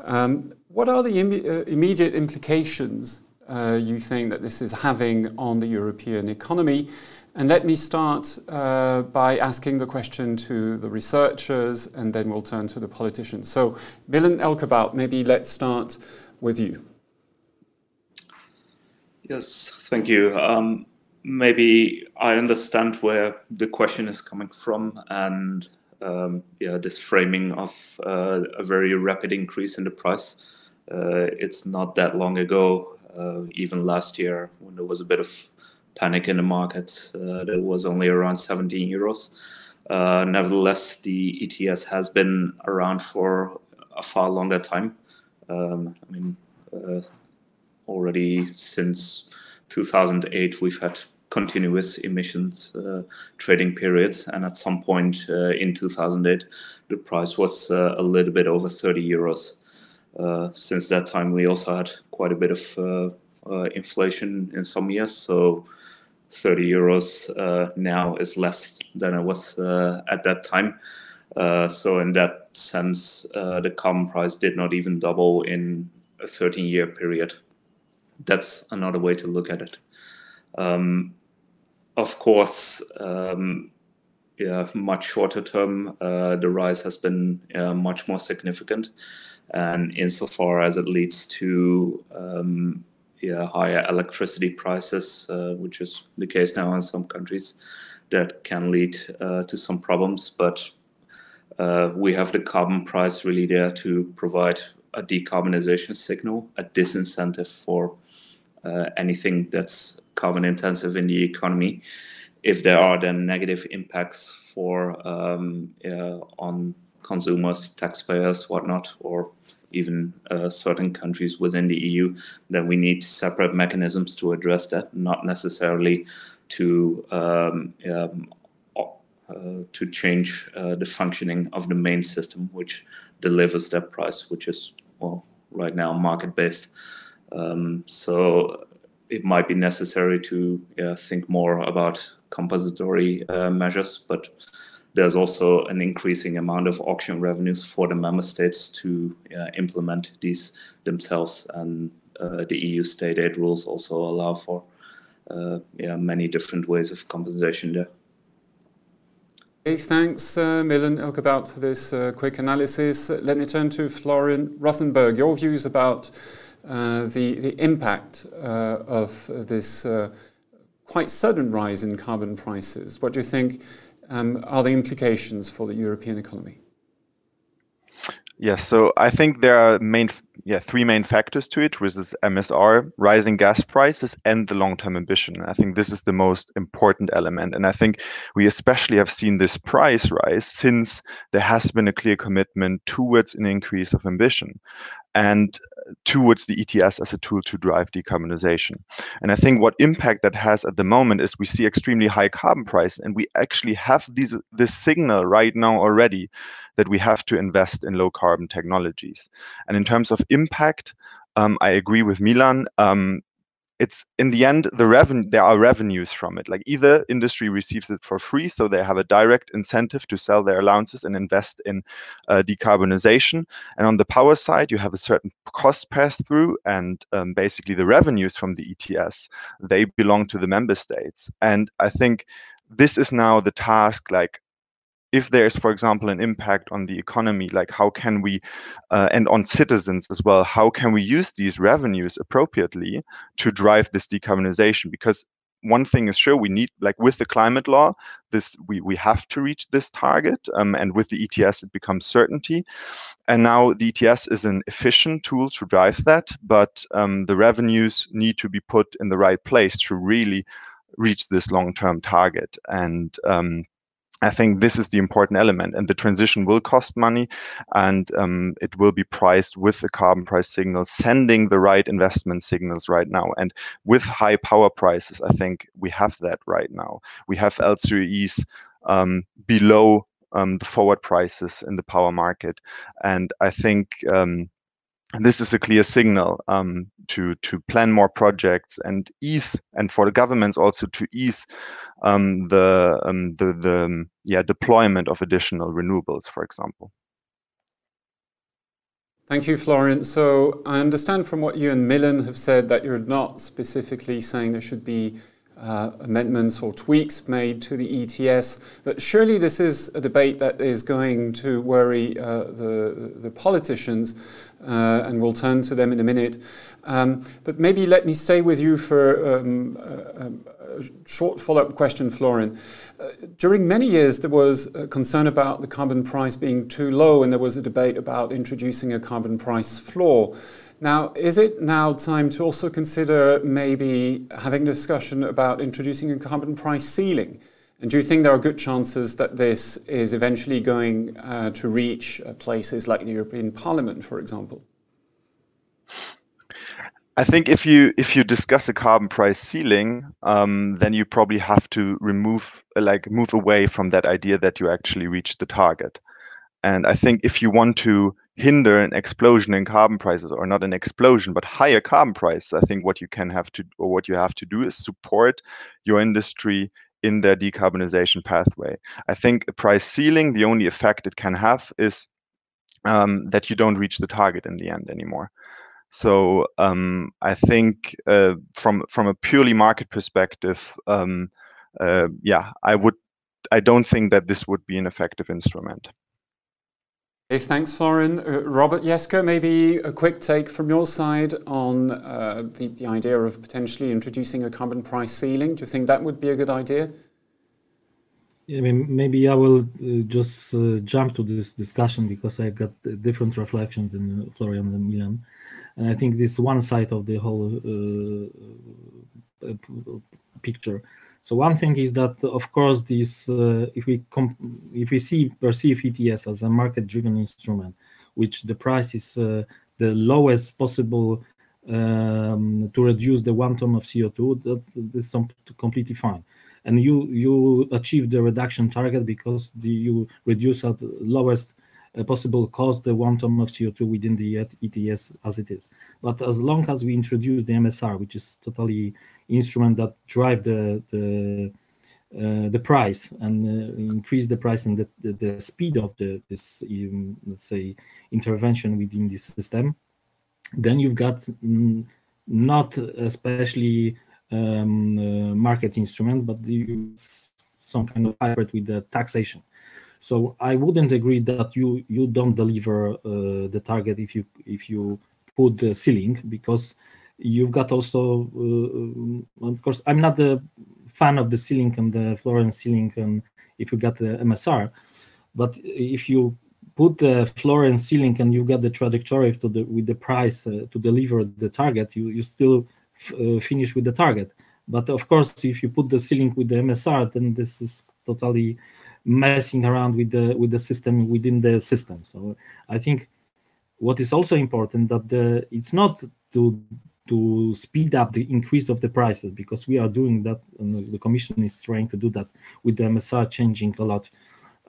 Um, what are the Im uh, immediate implications you think that this is having on the European economy? And let me start uh, by asking the question to the researchers, and then we'll turn to the politicians. So, Milan Elkerbout, maybe let's start with you. Yes, thank you. Um, maybe I understand where the question is coming from, and um, yeah, this framing of uh, a very rapid increase in the price. Uh, it's not that long ago, uh, even last year, when there was a bit of panic in the market. Uh, that was only around 17 euros. Uh, nevertheless, the ETS has been around for a far longer time. Um, I mean, uh, already since 2008, we've had continuous emissions uh, trading periods, and at some point uh, in 2008, the price was uh, a little bit over 30 euros. Since that time, we also had quite a bit of inflation in some years, so 30 euros uh, now is less than it was uh, at that time. Uh, so in that sense, the carbon price did not even double in a 13 year period. That's another way to look at it. Um, of course, um, yeah, much shorter term, uh, the rise has been uh, much more significant, and insofar as it leads to um, yeah, higher electricity prices, uh, which is the case now in some countries, that can lead uh, to some problems. But uh, we have the carbon price really there to provide a decarbonization signal, a disincentive for anything that's carbon intensive in the economy. If there are then negative impacts for um, on consumers, taxpayers, whatnot, or even uh, certain countries within the EU, then we need separate mechanisms to address that, not necessarily to um, um, uh, to change uh, the functioning of the main system, which delivers that price, which is, well, right now, market-based. Um, so it might be necessary to think more about compensatory measures, but there's also an increasing amount of auction revenues for the member states to implement these themselves. And uh, the EU state aid rules also allow for uh, many different ways of compensation there. Thanks, uh, Milan, Ilke, for this quick analysis. Let me turn to Florian Rothenberg. Your views about the impact of this quite sudden rise in carbon prices. What do you think Um, are the implications for the European economy? Yes. So I think there are three main factors to it, which is MSR, rising gas prices, and the long-term ambition. I think this is the most important element, and I think we especially have seen this price rise since there has been a clear commitment towards an increase of ambition and towards the ETS as a tool to drive decarbonization. And I think what impact that has at the moment is we see extremely high carbon price, and we actually have this signal right now already that we have to invest in low-carbon technologies. And in terms of impact, um, I agree with Milan. Um, It's in the end, there are revenues from it. Like, either industry receives it for free, so they have a direct incentive to sell their allowances and invest in uh, decarbonization. And on the power side, you have a certain cost pass-through, and um, basically, the revenues from the ETS, they belong to the member states. And I think this is now the task, like, if there's, for example, an impact on the economy, like, how can we uh, and on citizens as well, how can we use these revenues appropriately to drive this decarbonization? Because one thing is sure, we need, like, with the climate law, this we have to reach this target, um, and with the ETS, it becomes certainty. And now the ETS is an efficient tool to drive that, but um, the revenues need to be put in the right place to really reach this long-term target. And um, I think this is the important element, and the transition will cost money, and um, it will be priced with the carbon price signal, sending the right investment signals right now. And with high power prices, I think we have that right now. We have LCOEs um, below um, the forward prices in the power market, and I think this is a clear signal um, to to plan more projects and ease, and for the governments also to ease um, um, the the yeah deployment of additional renewables, for example. Thank you, Florian. So I understand from what you and Milan have said, that you're not specifically saying there should be Uh, amendments or tweaks made to the ETS, but surely this is a debate that is going to worry uh, the politicians, uh, and we'll turn to them in a minute. Um, but maybe let me stay with you for um, a short follow-up question, Florian. During many years, there was a concern about the carbon price being too low, and there was a debate about introducing a carbon price floor. Now, is it now time to also consider maybe having a discussion about introducing a carbon price ceiling? And do you think there are good chances that this is eventually going uh, to reach uh, places like the European Parliament, for example? I think if you if you discuss a carbon price ceiling, um, then you probably have to remove, like, move away from that idea that you actually reach the target. And I think if you want to hinder an explosion in carbon prices, or not an explosion, but higher carbon price, I think what you can have to or what you have to do is support your industry in their decarbonization pathway. I think a price ceiling, the only effect it can have is um, that you don't reach the target in the end anymore. So, um, I think uh, from from a purely market perspective, um, uh, yeah, I would I don't think that this would be an effective instrument. Hey, thanks, Florian. Uh, Robert Jeszke, maybe a quick take from your side on uh, the, the idea of potentially introducing a carbon price ceiling. Do you think that would be a good idea? I mean, maybe I will uh, just uh, jump to this discussion because I've got different reflections in Florian and Milan, and I think this one side of the whole uh, uh, picture. So one thing is that, of course, this uh, if we if we see perceive ETS as a market-driven instrument, which the price is uh, the lowest possible um, to reduce the one ton of CO2, that, that's completely fine. And you you achieve the reduction target because the, you reduce at lowest possible cost the one ton of CO2 within the ETS as it is. But as long as we introduce the MSR, which is totally instrument that drive the the uh, the price and uh, increase the price and the, the, the speed of the this um, let's say intervention within this system then you've got mm, not especially um, uh, market instrument but the, some kind of hybrid with the taxation so i wouldn't agree that you you don't deliver uh, the target if you if you put the ceiling because you've got also uh, of course i'm not a fan of the ceiling and the floor and ceiling and if you got the msr but if you put the floor and ceiling and you got the trajectory to the with the price uh, to deliver the target you you still uh, finish with the target. But of course if you put the ceiling with the msr then this is totally messing around with the with the system within the system. So i think what is also important that the it's not to to speed up the increase of the prices because we are doing that the commission is trying to do that with the msr changing a lot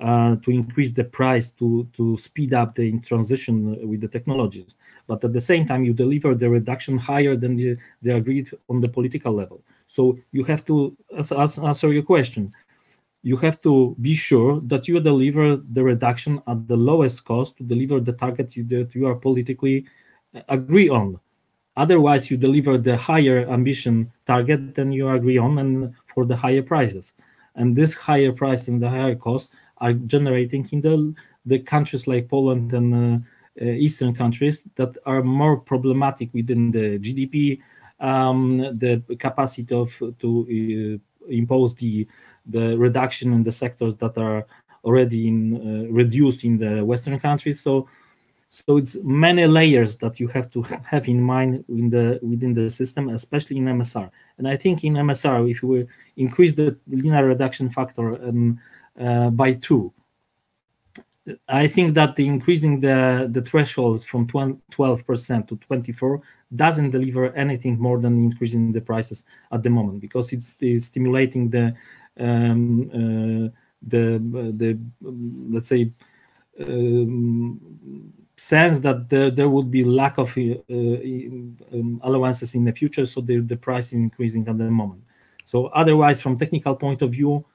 uh, to increase the price to to speed up the transition with the technologies. But at the same time you deliver the reduction higher than the, the agreed on the political level. So you have to answer your question you have to be sure that you deliver the reduction at the lowest cost to deliver the target you, that you are politically uh, agree on Otherwise, you deliver the higher ambition target than you agree on and for the higher prices. And this higher price and the higher cost are generating in the, the countries like Poland and uh, uh, Eastern countries that are more problematic within the GDP, um, the capacity of to uh, impose the the reduction in the sectors that are already in, uh, reduced in the Western countries. So so it's many layers that you have to have in mind in the within the system, especially in MSR. And I think in MSR, if we increase the linear reduction factor um, uh, by two, I think that the increasing the the threshold from 12 percent to 24 doesn't deliver anything more than increasing the prices at the moment because it's, it's stimulating the um, uh, the the let's say um, sense that there, there would be lack of uh, um, allowances in the future, so the, the price is increasing at the moment. So otherwise, from technical point of view,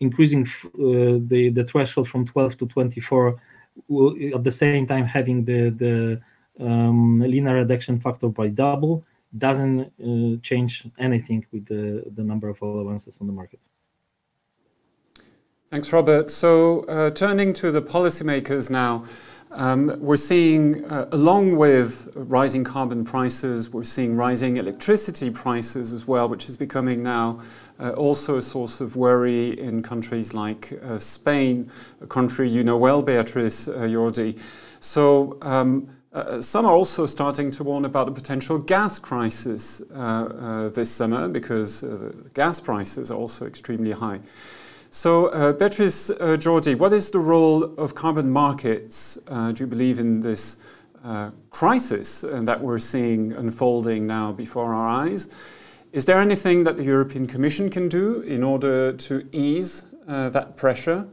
increasing uh, the, the threshold from 12 to 24 will, at the same time having the, the um, linear reduction factor by double doesn't uh, change anything with the, the number of allowances on the market. Thanks, Robert. So uh, turning to the policymakers now, um, we're seeing, uh, along with rising carbon prices, we're seeing rising electricity prices as well, which is becoming now uh, also a source of worry in countries like uh, Spain, a country you know well, Beatrice uh, Yordi. So um, uh, some are also starting to warn about a potential gas crisis uh, uh, this summer because the gas prices are also extremely high. So, uh, Beatrice uh, what is the role of carbon markets, uh, do you believe, in this uh, crisis uh, that we're seeing unfolding now before our eyes? Is there anything that the European Commission can do in order to ease uh, that pressure?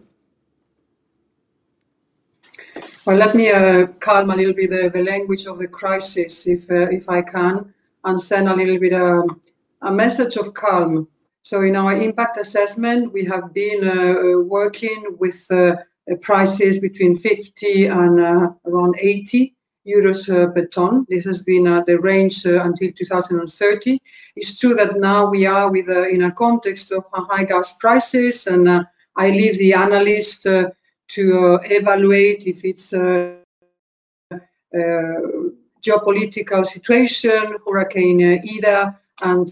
Well, let me calm a little bit the, the, language of the crisis, if, if I can, and send a little bit um, a message of calm so in our impact assessment, we have been uh, uh working with uh, uh prices between 50 and uh, around 80 euros uh, per ton. This has been the range until 2030. It's true that now we are with in a context of high gas prices, and I leave the analyst to evaluate if it's a geopolitical situation, Hurricane Ida, and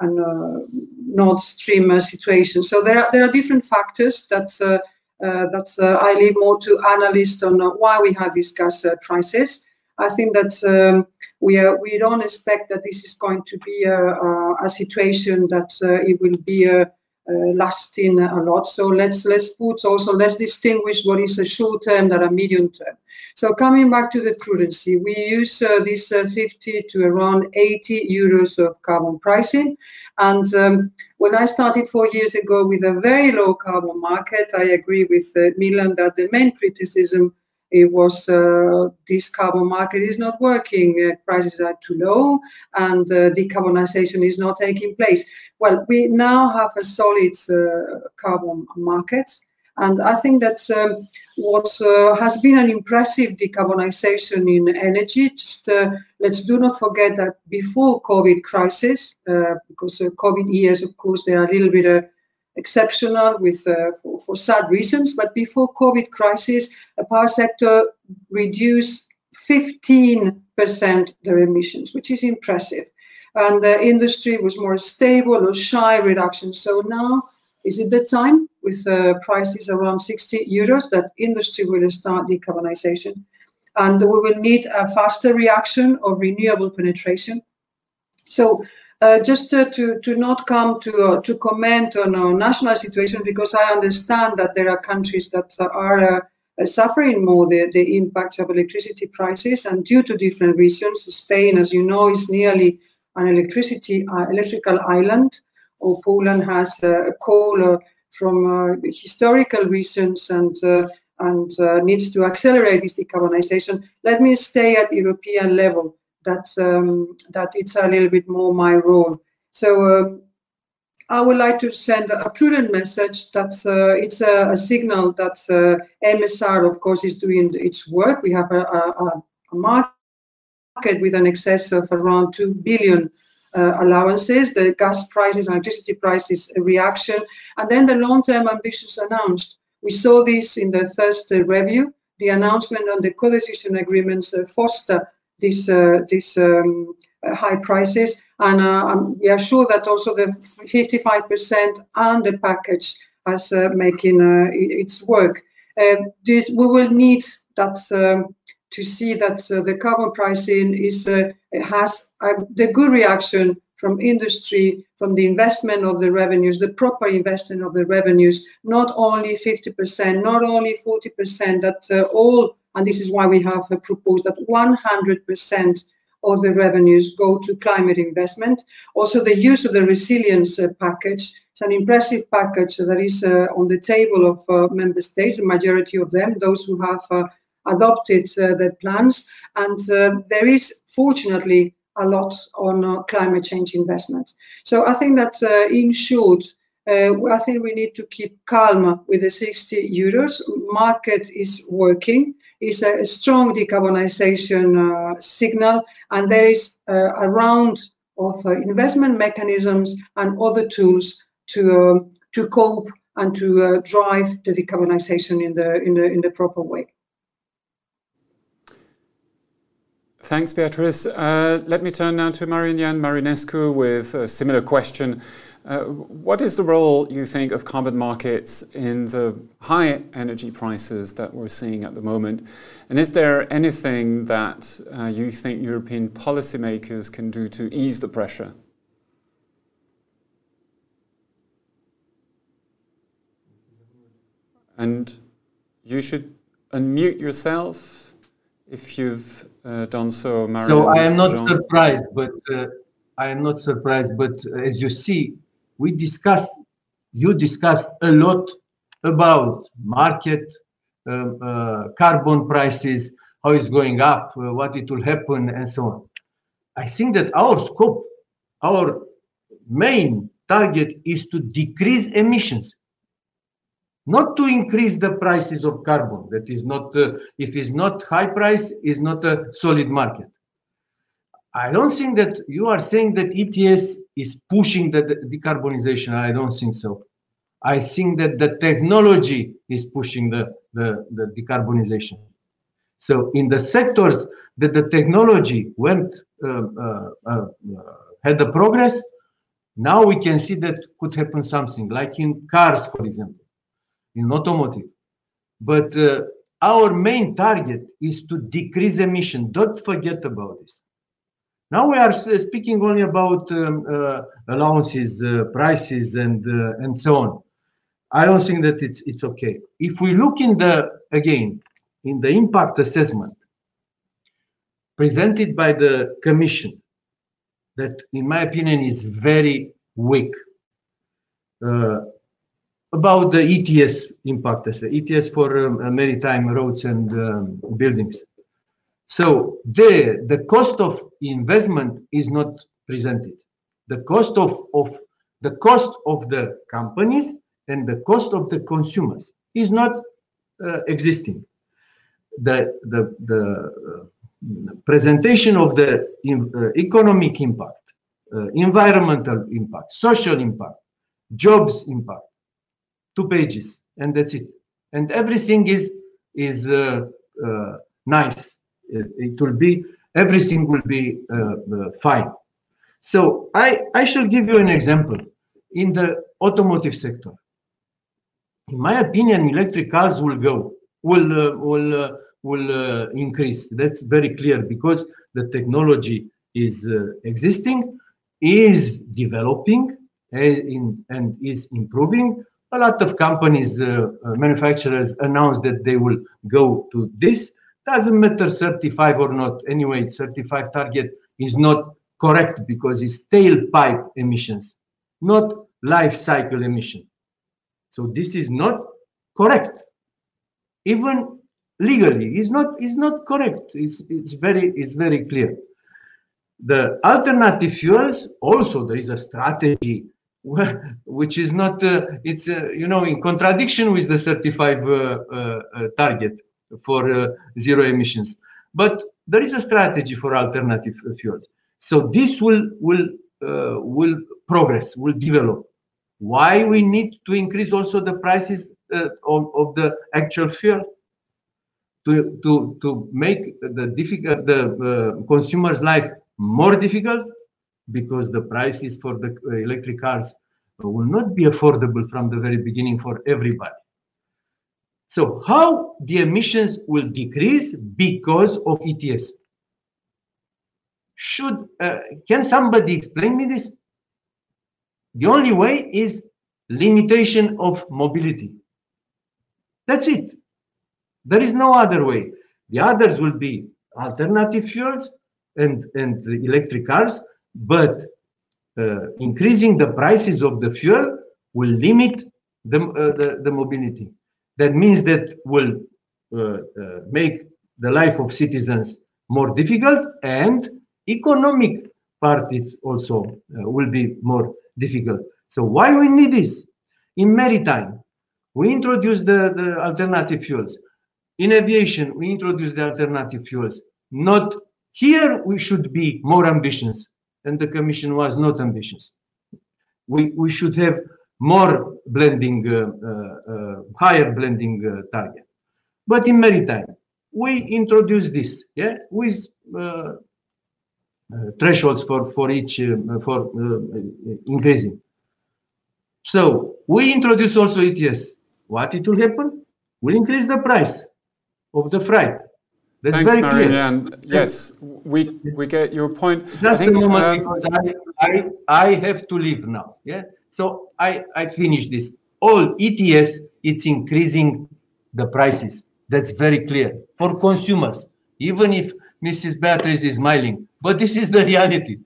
and, and Nord Stream uh, situation. So there are there are different factors that. Uh, that I leave more to analysts on why we have these gas prices. I think that um, we are, we don't expect that this is going to be a, a, a situation that uh, it will be a, uh, lasting a lot. So let's let's put also let's distinguish what is a short term that a medium term. So coming back to the prudency, we use uh, this uh, 50 to around 80 euros of carbon pricing. And um, when I started four years ago with a very low carbon market, I agree with uh, Milan that the main criticism it was uh, this carbon market is not working, uh, prices are too low, and uh, decarbonization is not taking place. Well, we now have a solid uh, carbon market, and I think that um, what uh, has been an impressive decarbonization in energy. Just uh, let's do not forget that before COVID crisis, because COVID years, of course, they are a little bit exceptional with uh, for, for, sad reasons. But before COVID crisis, the power sector reduced 15% their emissions, which is impressive. And the industry was more stable or shy reduction. So now is it the time with uh, prices around 60 euros that industry will start decarbonization? And we will need a faster reaction of renewable penetration. So uh, just uh, to to not come to uh, to comment on a national situation because I understand that there are countries that are uh, suffering more the, the impacts of electricity prices and due to different reasons. Spain, as you know, is nearly an electricity uh, electrical island, or Poland has a coal from historical reasons and and needs to accelerate this decarbonization. Let me stay at European level that um, that it's a little bit more my role. So um, I would like to send a prudent message that uh, it's a, a, signal that uh, MSR, of course, is doing its work. We have a, a, a market with an excess of around 2 billion uh, allowances. The gas prices electricity prices reaction. And then the long-term ambitions announced. We saw this in the first uh, review. The announcement on the co-decision agreements uh, foster these uh, these um, high prices. And um, we are sure that also the 55% and the package as uh, making its work. this we will need that um, to see that the carbon pricing is has the good reaction from industry, from the investment of the revenues, the proper investment of the revenues, not only 50%, not only 40%, that uh, all and this is why we have proposed that 100% of the revenues go to climate investment. Also, the use of the resilience uh, package. It's an impressive package that is uh, on the table of uh, member states, the majority of them, those who have uh, adopted uh, the plans. And there is, fortunately, a lot on climate change investment. So I think that, in short, I think we need to keep calm with the 60 euros. Market is working is a strong decarbonization uh, signal, and there is uh, a round of uh, investment mechanisms and other tools to um, to cope and to uh, drive the decarbonization in the in the in the proper way. Thanks, Beatrice. Uh, let me turn now to Marian Marinescu with a similar question. Uh, what is the role, you think, of carbon markets in the high energy prices that we're seeing at the moment? And is there anything that uh, you think European policymakers can do to ease the pressure? And you should unmute yourself if you've uh, done so, Marian. So I am not Jean. surprised, but uh, I am not surprised. But as you see, we discussed, you discussed a lot about market, uh, uh, carbon prices, how it's going up, uh, what it will happen, and so on. I think that our scope, our main target is to decrease emissions, not to increase the prices of carbon. That is not, uh, if it's not high price, is not a solid market. I don't think that you are saying that ETS is pushing the, decarbonization. I don't think so. I think that the technology is pushing the, the, the decarbonization. So in the sectors that the technology went uh, uh, uh, had the progress, now we can see that could happen something like in cars, for example, in automotive. But uh, our main target is to decrease emission. Don't forget about this. Now we are speaking only about um, uh, allowances, uh, prices, and and so on. I don't think that it's it's okay. If we look in the again in the impact assessment presented by the commission, that in my opinion is very weak. Uh, about the ETS impact ETS for um, maritime roads and um, buildings. So there, the cost of investment is not presented. The cost of, of the cost of the companies and the cost of the consumers is not uh, existing. The, the, the uh, presentation of the uh, economic impact, uh, environmental impact, social impact, jobs impact, two pages, and that's it. And everything is is uh, nice. It, it, will be everything will be fine. So I I shall give you an example in the automotive sector in my opinion, electric cars will go, will uh, will uh, will uh, increase. That's very clear because the technology is uh, existing, is developing, in, and is improving. A lot of companies, uh, uh, manufacturers announced that they will go to this. Doesn't matter 35 or not. Anyway, 35 target is not correct because it's tailpipe emissions, not life cycle emission. So this is not correct. Even legally, it's not it's not correct. It's it's very it's very clear. The alternative fuels also there is a strategy [laughs] which is not uh, it's uh, you know in contradiction with the 35 uh, uh, uh target for uh, zero emissions. But there is a strategy for alternative fuels. So this will will will progress will develop. Why we need to increase also the prices uh, of, of the actual fuel? To to to make the difficult the uh, consumer's life more difficult because the prices for the uh, electric cars will not be affordable from the very beginning for everybody so how the emissions will decrease because of ets should uh, can somebody explain me this the only way is limitation of mobility. That's it. There is no other way. The others will be alternative fuels and, and electric cars, but uh, increasing the prices of the fuel will limit the, uh, the, the, mobility. That means that will uh, uh make the life of citizens more difficult and economic parties also uh, will be more difficult. So why we need this? In maritime, we introduce the, the alternative fuels. In aviation, we introduce the alternative fuels. Not here, we should be more ambitious, and the Commission was not ambitious. We, we should have more blending, uh, uh, uh, higher blending uh, target. But in maritime, we introduce this, yeah, with uh, uh, thresholds for for each uh, for uh, increasing. So we introduce also ETS. What it will happen? Will increase the price of the freight. That's Thanks, very Marianne. clear. Yes, we we get your point. Just a moment, um, because I, I I have to leave now. Yeah. So I I finish this. All ETS, it's increasing the prices. That's very clear for consumers. Even if Mrs. Beatrice is smiling, but this is the reality.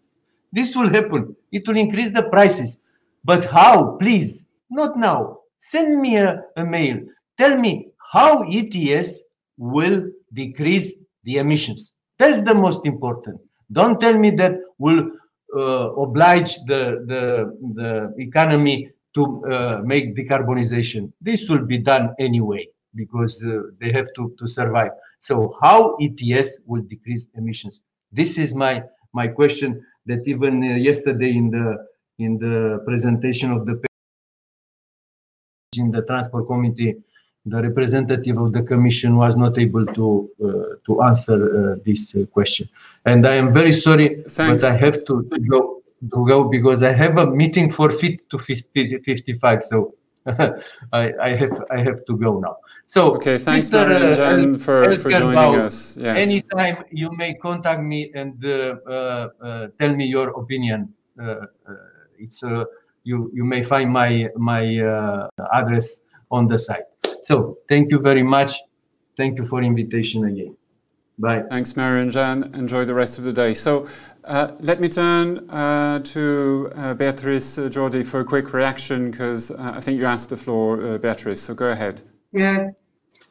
This will happen. It will increase the prices. But how? Please, not now. Send me a, a mail. Tell me how ETS will decrease the emissions. That's the most important. Don't tell me that will oblige the, the, the economy to uh, make decarbonization. This will be done anyway because uh, they have to, to survive. So how ETS will decrease emissions? This is my my question that even uh, yesterday in the in the presentation of the in the transport committee the representative of the commission was not able to uh, to answer uh, this uh, question. And I am very sorry, Thanks. but I have to, to go to go because I have a meeting for fit to 50, 55. So [laughs] I, I have I have to go now. So Okay, thanks, Mr. Marian-Jean, uh, for, for joining Elkenbauer, us. Yes. anytime you may contact me and uh, uh, uh, tell me your opinion. Uh, uh, it's uh, you you may find my my uh, address on the site. So thank you very much. Thank you for invitation again. Bye. Thanks, Marian-Jean. Enjoy the rest of the day. So uh, let me turn uh, to uh, Beatrice uh, Yordi for a quick reaction because uh, I think you asked the floor, uh, Beatrice. So go ahead. Yeah.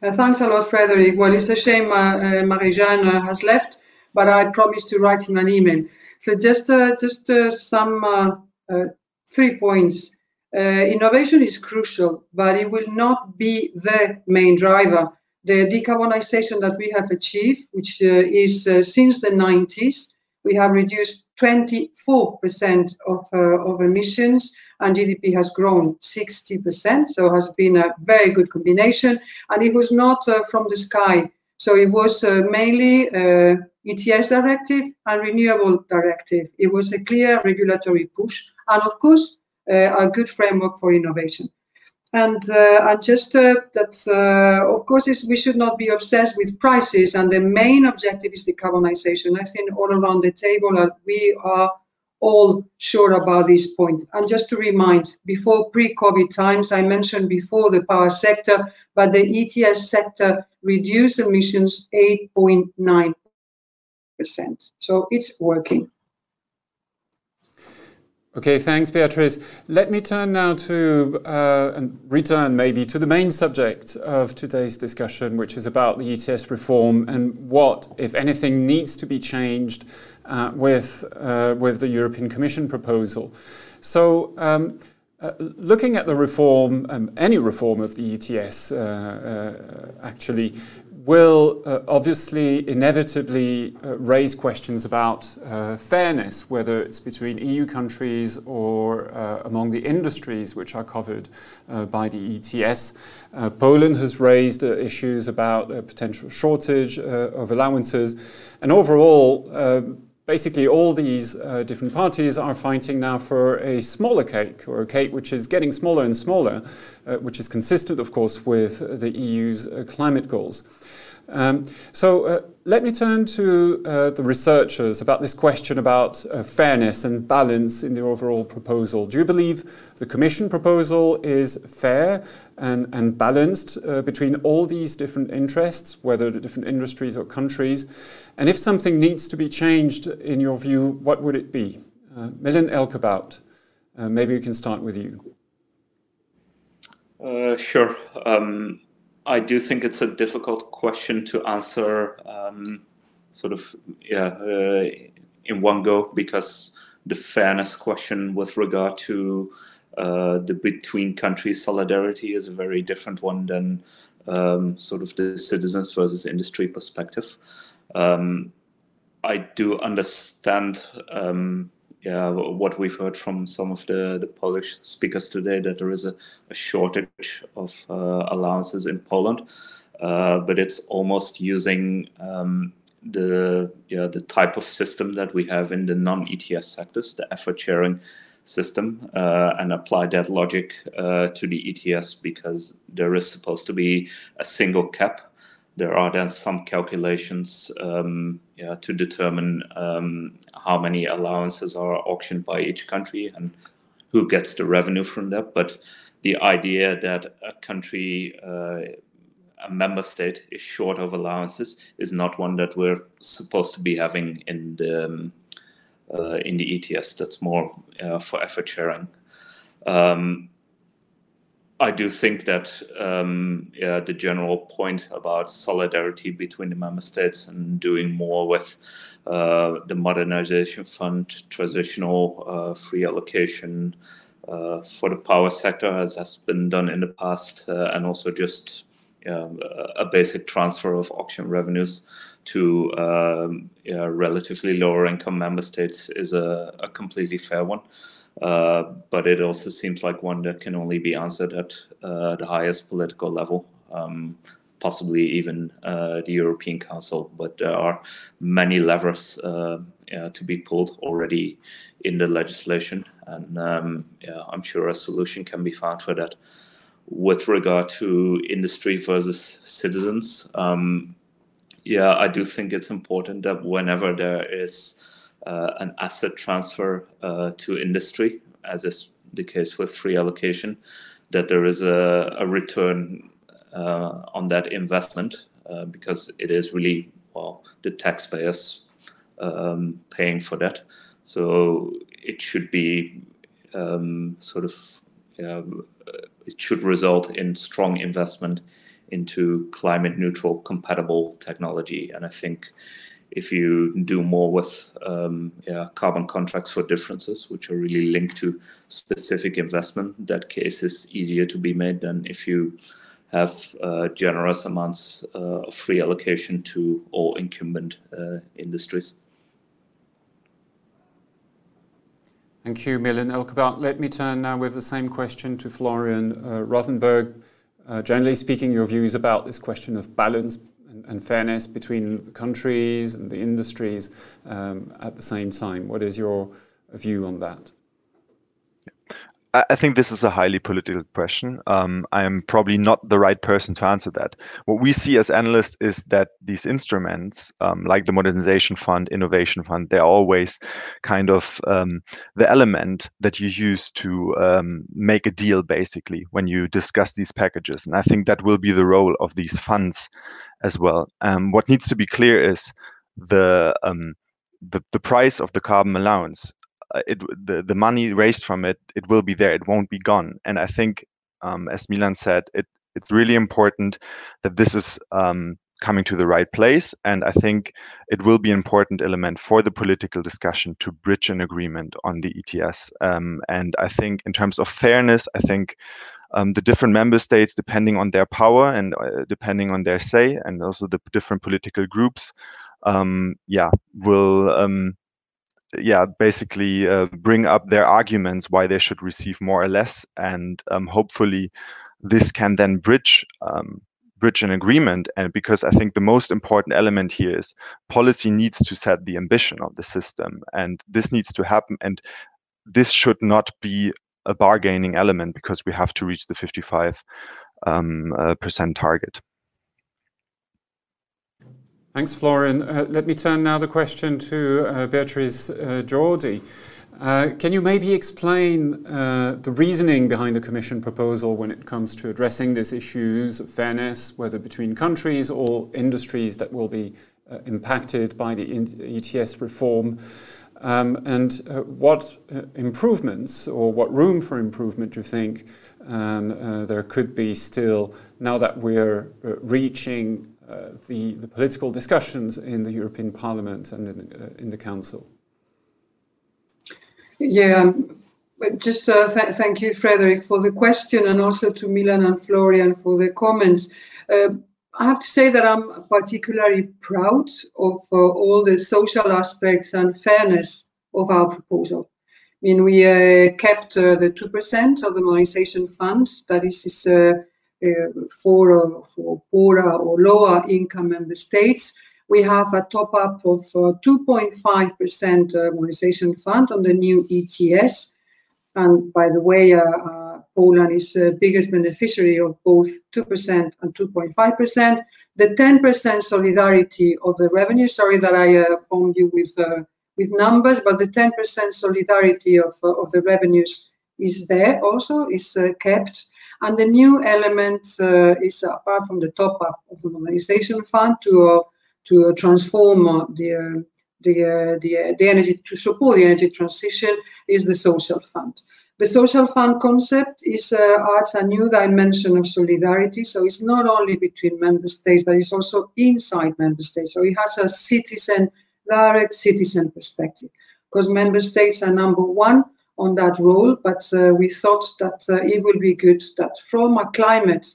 Uh, thanks a lot, Frederick. Well, it's a shame uh, uh, Marie-Jeanne uh, has left, but I promised to write him an email. So just, uh, just uh, some uh, uh, three points. Uh, innovation is crucial, but it will not be the main driver. The decarbonization that we have achieved, which uh, is uh, since the 90s, we have reduced 24% of, of emissions and GDP has grown 60%. So has been a very good combination. And it was not from the sky. So it was uh, mainly uh, ETS directive and renewable directive. It was a clear regulatory push. And of course, uh, a good framework for innovation. And, uh, and just uh, that, of course, we should not be obsessed with prices. And the main objective is decarbonization. I think all around the table, we are all sure about this point. And just to remind, before pre-COVID times, I mentioned before the power sector, but the ETS sector reduced emissions 8.9%. So it's working. Okay, thanks, Beatrice. Let me turn now to uh, and return maybe to the main subject of today's discussion, which is about the ETS reform and what, if anything, needs to be changed uh, with uh, with the European Commission proposal. So. Um, uh, looking at the reform, um, any reform of the ETS, uh, uh, actually, will uh, obviously inevitably uh, raise questions about uh, fairness, whether it's between EU countries or uh, among the industries which are covered uh, by the ETS. Uh, Poland has raised issues about a potential shortage of allowances, and overall, um, basically all these uh, different parties are fighting now for a smaller cake or a cake which is getting smaller and smaller, uh, which is consistent, of course, with the EU's uh, climate goals. Um, so uh, let me turn to uh, the researchers about this question about uh, fairness and balance in the overall proposal. Do you believe the Commission proposal is fair and, and balanced uh, between all these different interests, whether the different industries or countries? And if something needs to be changed, in your view, what would it be? Uh, Milan Elkerbout, uh, maybe we can start with you. sure. Um, I do think it's a difficult question to answer, um, sort of, yeah, uh, in one go because the fairness question with regard to uh, the between countries solidarity is a very different one than um, sort of the citizens versus industry perspective. Um, I do understand um, yeah, what we've heard from some of the, the Polish speakers today that there is a, a shortage of uh, allowances in Poland, uh, but it's almost using um, the yeah the type of system that we have in the non ETS sectors, the effort sharing system, uh, and apply that logic uh, to the ETS because there is supposed to be a single cap there are then some calculations um, yeah, to determine um, how many allowances are auctioned by each country and who gets the revenue from that. But the idea that a country, uh, a member state, is short of allowances is not one that we're supposed to be having in the um, uh, in the ETS. That's more uh, for effort sharing. Um, I do think that um, yeah, the general point about solidarity between the member states and doing more with uh, the modernization fund, transitional uh, free allocation uh, for the power sector, as has been done in the past, uh, and also just yeah, a basic transfer of auction revenues to um, yeah, relatively lower income member states is a, a completely fair one. Uh, but it also seems like one that can only be answered at uh, the highest political level. um, possibly even uh, the European Council. But there are many levers uh, to be pulled already in the legislation, and um, yeah, I'm sure a solution can be found for that. With regard to industry versus citizens, um, yeah, I do think it's important that whenever there is an asset transfer uh, to industry, as is the case with free allocation, that there is a, a return uh, on that investment uh, because it is really well the taxpayers um, paying for that. So it should be um, sort of it should result in strong investment into climate neutral compatible technology and i think if you do more with um, yeah, carbon contracts for differences, which are really linked to specific investment, that case is easier to be made than if you have uh, generous amounts uh, of free allocation to all incumbent uh, industries. Thank you, Milan Elkerbout. Let me turn now with the same question to Florian uh, Rothenberg. Uh, generally speaking, your views about this question of balance and, fairness between the countries and the industries um, at the same time. What is your view on that? I think this is a highly political question. Um, I am probably not the right person to answer that. What we see as analysts is that these instruments, um, like the Modernization Fund, Innovation Fund, they're always kind of um, the element that you use to um, make a deal, basically, when you discuss these packages. And I think that will be the role of these funds as well. Um, what needs to be clear is the um, the, the price of the carbon allowance it the, the money raised from it it will be there it won't be gone. And i think um, as milan said it it's really important that this is um, coming to the right place. And i think it will be an important element for the political discussion to bridge an agreement on the ets um, and i think in terms of fairness i think um, the different member states depending on their power and uh, depending on their say and also the different political groups um, yeah will um, yeah, basically uh, bring up their arguments why they should receive more or less, and um, hopefully this can then bridge um, bridge an agreement. And because I think the most important element here is policy needs to set the ambition of the system, and this needs to happen. And this should not be a bargaining element because we have to reach the 55 um, uh, percent target. Thanks, Florian. Uh, let me turn now the question to uh, Beatrice uh. Uh, can you maybe explain uh, the reasoning behind the Commission proposal when it comes to addressing these issues of fairness, whether between countries or industries that will be uh, impacted by the ETS reform? Um, and what improvements or what room for improvement do you think um, there could be still now that we're reaching uh, the, the political discussions in the European Parliament and in, uh, in the Council? Yeah, um, just uh, th thank you, Frederick, for the question, and also to Milan and Florian for the comments. Uh, I have to say that I'm particularly proud of uh, all the social aspects and fairness of our proposal. I mean, we uh, kept the 2% of the modernization fund, that is, is for, for poorer or lower income member states. We have a top up of 2.5% uh, fund on the new ETS. And by the way, uh, uh, Poland is the biggest beneficiary of both 2% and 2.5%. The 10% solidarity of the revenue, sorry that I uh, bombed you with, uh, with numbers, but the 10% solidarity of, uh, of the revenues is there also, is uh, kept. And the new element uh, is apart from the top up of the modernization fund to uh, to transform uh, the the, the, the energy to support the energy transition is the social fund. The social fund concept is uh, adds a new dimension of solidarity. So it's not only between member states, but it's also inside member states. So it has a citizen, direct citizen perspective, because member states are number one on that role, but uh, we thought that uh, it will be good that from a climate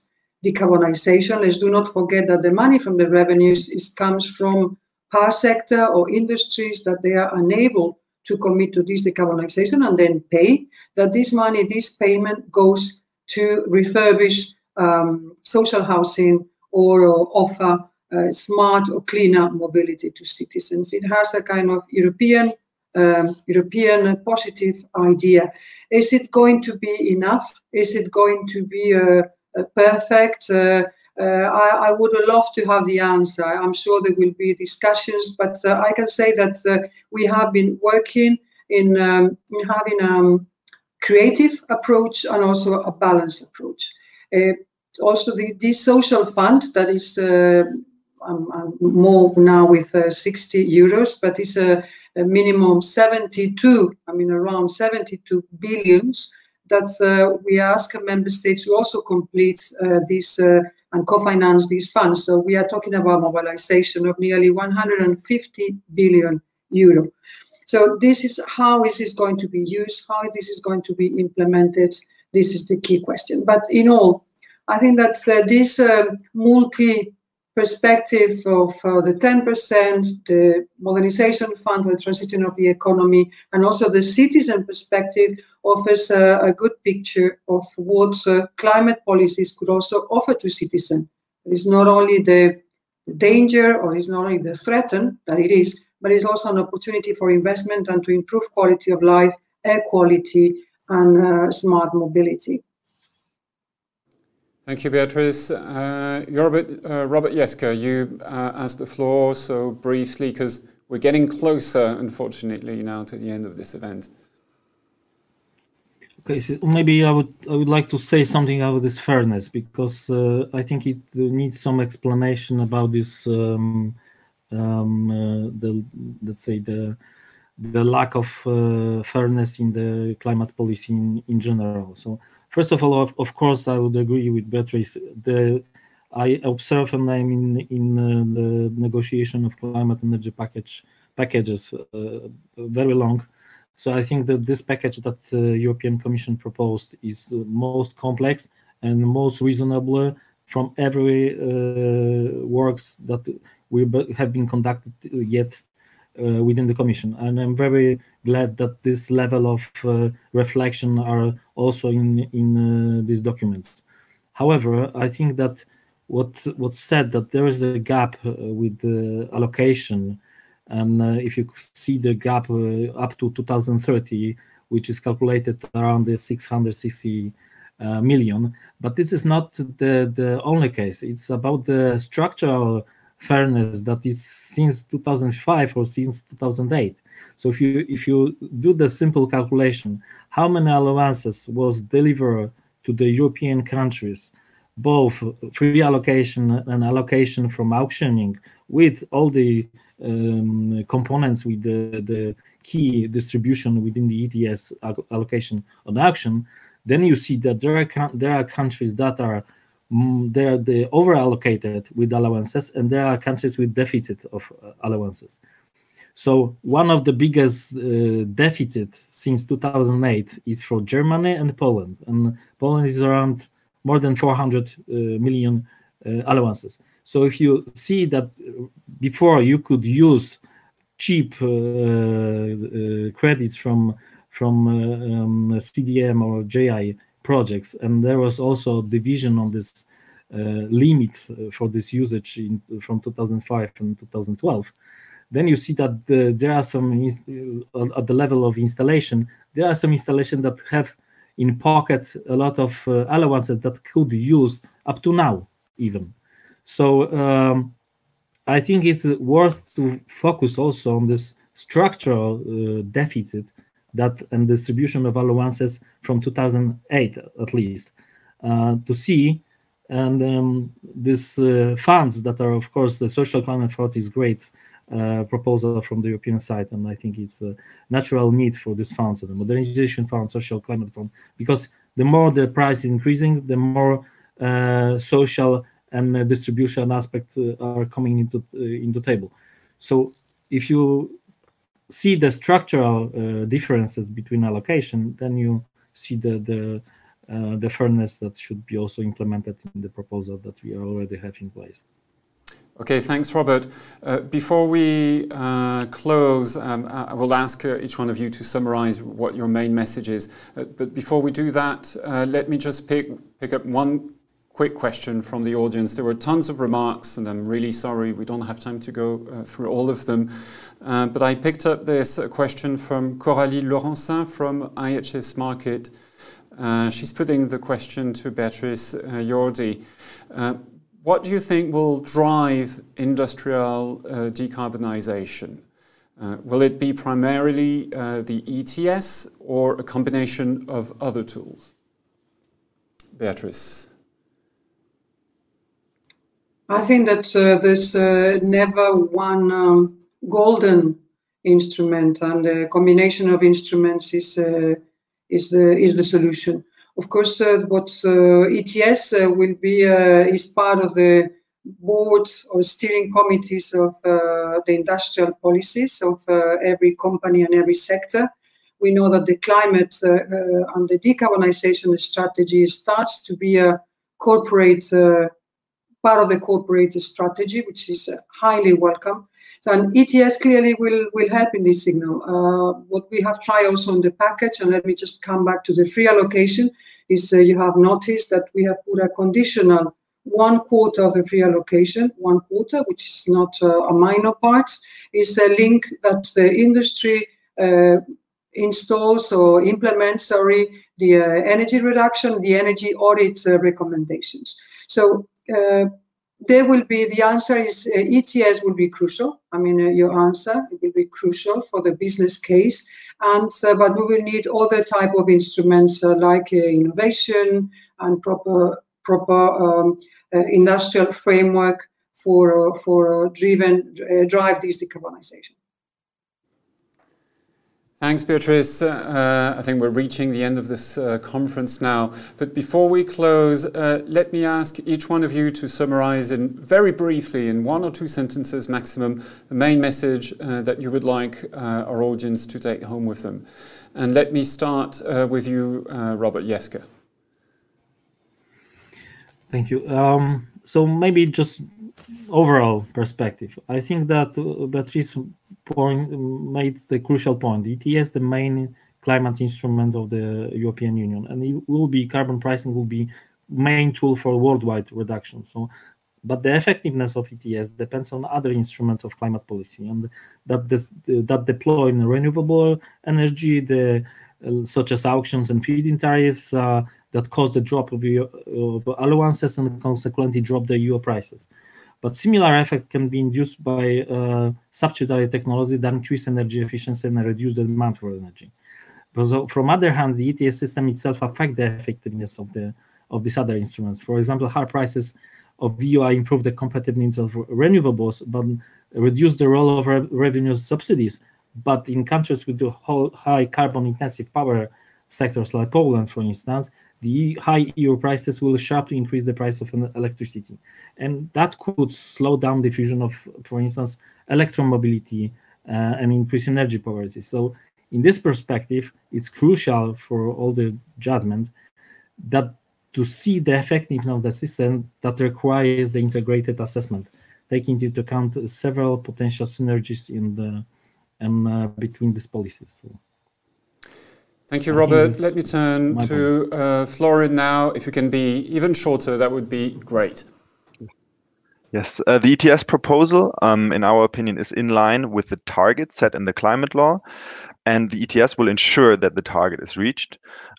decarbonization, let's do not forget that the money from the revenues is, comes from power sector or industries that they are unable to commit to this decarbonization and then pay, that this money, this payment goes to refurbish um, social housing or offer uh, smart or cleaner mobility to citizens. It has a kind of European um, European positive idea. Is it going to be enough? Is it going to be a, a perfect? Uh, uh, I, I, would love to have the answer. I'm sure there will be discussions, but uh, I can say that uh, we have been working in, um, in having a um, creative approach and also a balanced approach. Uh, also, the, this social fund that is uh, um, um, more now with 60 euros, but it's a a minimum 72, I mean around 72 billions that uh, we ask member states to also complete uh, this uh, and co-finance these funds. So we are talking about mobilization of nearly 150 billion euro. So this is how is this going to be used, how this is going to be implemented. This is the key question. But in all, I think that uh, this um, multi perspective of uh, the 10%, the modernization fund for the transition of the economy, and also the citizen perspective offers uh, a good picture of what uh, climate policies could also offer to citizens. It is not only the danger or it's not only the threat that it is, but it's also an opportunity for investment and to improve quality of life, air quality, and uh, smart mobility. Thank you, Beatrice. Uh, Robert, uh, Robert Jeszke, you uh, asked the floor so briefly because we're getting closer, unfortunately, now to the end of this event. Okay, so maybe I would I would like to say something about this fairness because uh, I think it needs some explanation about this um, um, uh, the let's say the the lack of uh, fairness in the climate policy in, in general. So First of all, of, of course, I would agree with Beatrice. The I observe and I'm in in uh, the negotiation of climate energy package packages uh, very long. So I think that this package that the European Commission proposed is most complex and most reasonable from every uh, works that we have been conducted yet uh, within the commission and i'm very glad that this level of uh, reflection are also in in uh, these documents however i think that what what's said that there is a gap with the allocation and if you see the gap up to 2030 which is calculated around the 660 uh, million. But this is not the, the only case. It's about the structural fairness that is since 2005 or since 2008 so if you if you do the simple calculation how many allowances was delivered to the european countries both free allocation and allocation from auctioning with all the um, components with the, the key distribution within the ETS allocation on auction, then you see that there are there are countries that are they are the over allocated with allowances and there are countries with deficit of uh, allowances. So one of the biggest uh, deficit since 2008 is for germany and poland and poland is around more than 400 uh, million uh, allowances. So if you see that before you could use cheap uh, uh, credits from from um, cdm or ji projects. And there was also division on this uh, limit uh, for this usage in, from 2005 and 2012 then you see that the, there are some uh, at the level of installation there are some installations that have in pocket a lot of uh, allowances that could use up to now even. So um, i think it's worth to focus also on this structural uh, deficit that and distribution of allowances from 2008 at least uh, to see and um, these uh, funds that are of course the social climate fund is great uh, proposal from the European side, and I think it's a natural need for these funds, the modernization fund, social climate fund, because the more the price is increasing, the more uh, social and uh, distribution aspects uh, are coming into into table. So if you see the structural uh, differences between allocation, then you see the the uh, the fairness that should be also implemented in the proposal that we already have in place. Okay, thanks, Robert. Uh, before we uh, close, um, I will ask uh, each one of you to summarize what your main message is. Uh, but before we do that, let me just pick, pick up one quick question from the audience. There were tons of remarks, and I'm really sorry we don't have time to go uh, through all of them. Uh, but I picked up this question from Coralie Laurencin from IHS Markit. Uh, she's putting the question to Beatrice uh, Yordi. Uh, what do you think will drive industrial uh, decarbonization? will it be primarily the ETS or a combination of other tools? Beatrice. I think that uh, there's uh, never one um, golden instrument, and a combination of instruments is uh, is the is the solution. Of course, uh, what uh, ETS uh, will be is part of the board or steering committees of the industrial policies of every company and every sector. We know that the climate and the decarbonization strategy starts to be a corporate part of the corporate strategy, which is uh, highly welcome. So an ETS clearly will, will help in this signal. Uh, what we have tried also on the package, and let me just come back to the free allocation, is uh, you have noticed that we have put a conditional one quarter of the free allocation, one quarter, which is not uh, a minor part, is a link that the industry uh, installs or implements, sorry, the uh, energy reduction, the energy audit recommendations. So Uh, there will be the answer is uh, ETS will be crucial. I mean, uh, your answer it will be crucial for the business case, and uh, but we will need other type of instruments uh, like innovation and proper proper um, industrial framework for for driven drive this decarbonization. Thanks, Beatrice. Uh, I think we're reaching the end of this uh, conference now. But before we close, uh, let me ask each one of you to summarize in very briefly, in one or two sentences maximum, the main message uh, that you would like uh, our audience to take home with them. And let me start uh, with you, Robert Jeszke. Thank you. Um, so maybe just overall perspective, I think that Beatrice point made the crucial point. ETS the main climate instrument of the European Union, and it will be carbon pricing will be main tool for worldwide reduction. So, but the effectiveness of ETS depends on other instruments of climate policy, and that this, that deploy in renewable energy, the uh, such as auctions and feed-in tariffs uh, that cause the drop of, of allowances and consequently drop the EU prices. But similar effect can be induced by uh, substitutary technology that increase energy efficiency and reduce the demand for energy. But from other hand, the ETS system itself affect the effectiveness of the of these other instruments. For example, high prices of EUA improve the competitiveness of renewables, but reduce the role of re revenue subsidies. But in countries with the high carbon intensive power sectors like Poland, for instance, the high EU prices will sharply increase the price of electricity. And that could slow down diffusion of, for instance, electromobility uh, and increase energy poverty. So in this perspective, it's crucial for all the judgment that to see the effectiveness of the system that requires the integrated assessment, taking into account several potential synergies in the and uh, between these policies. So. Thank you, Robert. Let me turn to uh, Florian now. If you can be even shorter, that would be great. Yes, uh, the ETS proposal, um, in our opinion, is in line with the target set in the climate law, and the ETS will ensure that the target is reached.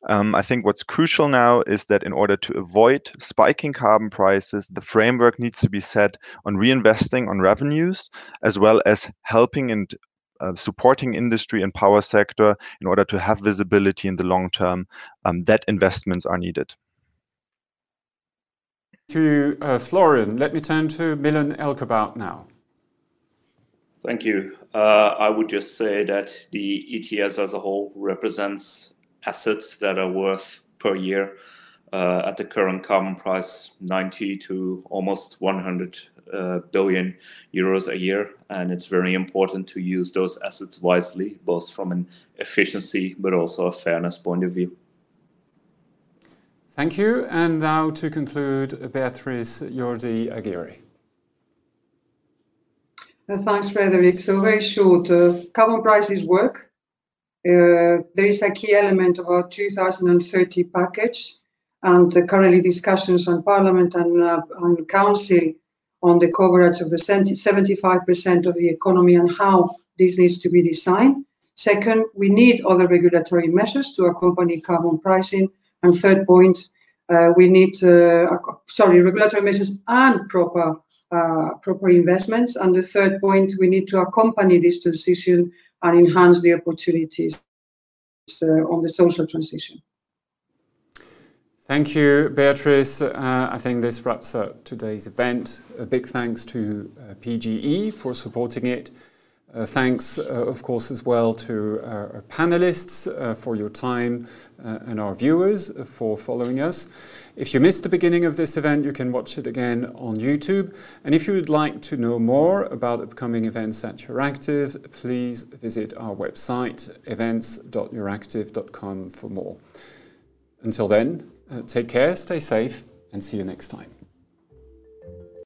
Um, I think what's crucial now is that in order to avoid spiking carbon prices, the framework needs to be set on reinvesting on revenues, as well as helping and uh, supporting industry and power sector in order to have visibility in the long term um, that investments are needed. To uh, Florian, let me turn to Milan Elkerbout now. Thank you. Uh, I would just say that the ETS as a whole represents assets that are worth per year at the current carbon price 90 to almost 100 uh, billion euros a year, and it's very important to use those assets wisely, both from an efficiency but also a fairness point of view. Thank you. And now to conclude, Beatrice Yordi Aguirre. Uh, thanks, Frederic. So very short, uh, carbon prices work. Uh, there is a key element of our 2030 package and currently discussions on Parliament and, uh, Council on the coverage of the 75% of the economy and how this needs to be designed. Second, we need other regulatory measures to accompany carbon pricing. And third point, uh, we need, uh, sorry, regulatory measures and proper uh, proper investments. And the third point, we need to accompany this transition and enhance the opportunities uh, on the social transition. Thank you, Beatrice. Uh, I think this wraps up today's event. A big thanks to uh, PGE for supporting it. Uh, thanks, uh, of course, as well to our, our panelists uh, for your time uh, and our viewers for following us. If you missed the beginning of this event, you can watch it again on YouTube. And if you would like to know more about upcoming events at Euractiv, please visit our website, events.euractiv.com for more. Until then, uh, take care, stay safe, and see you next time.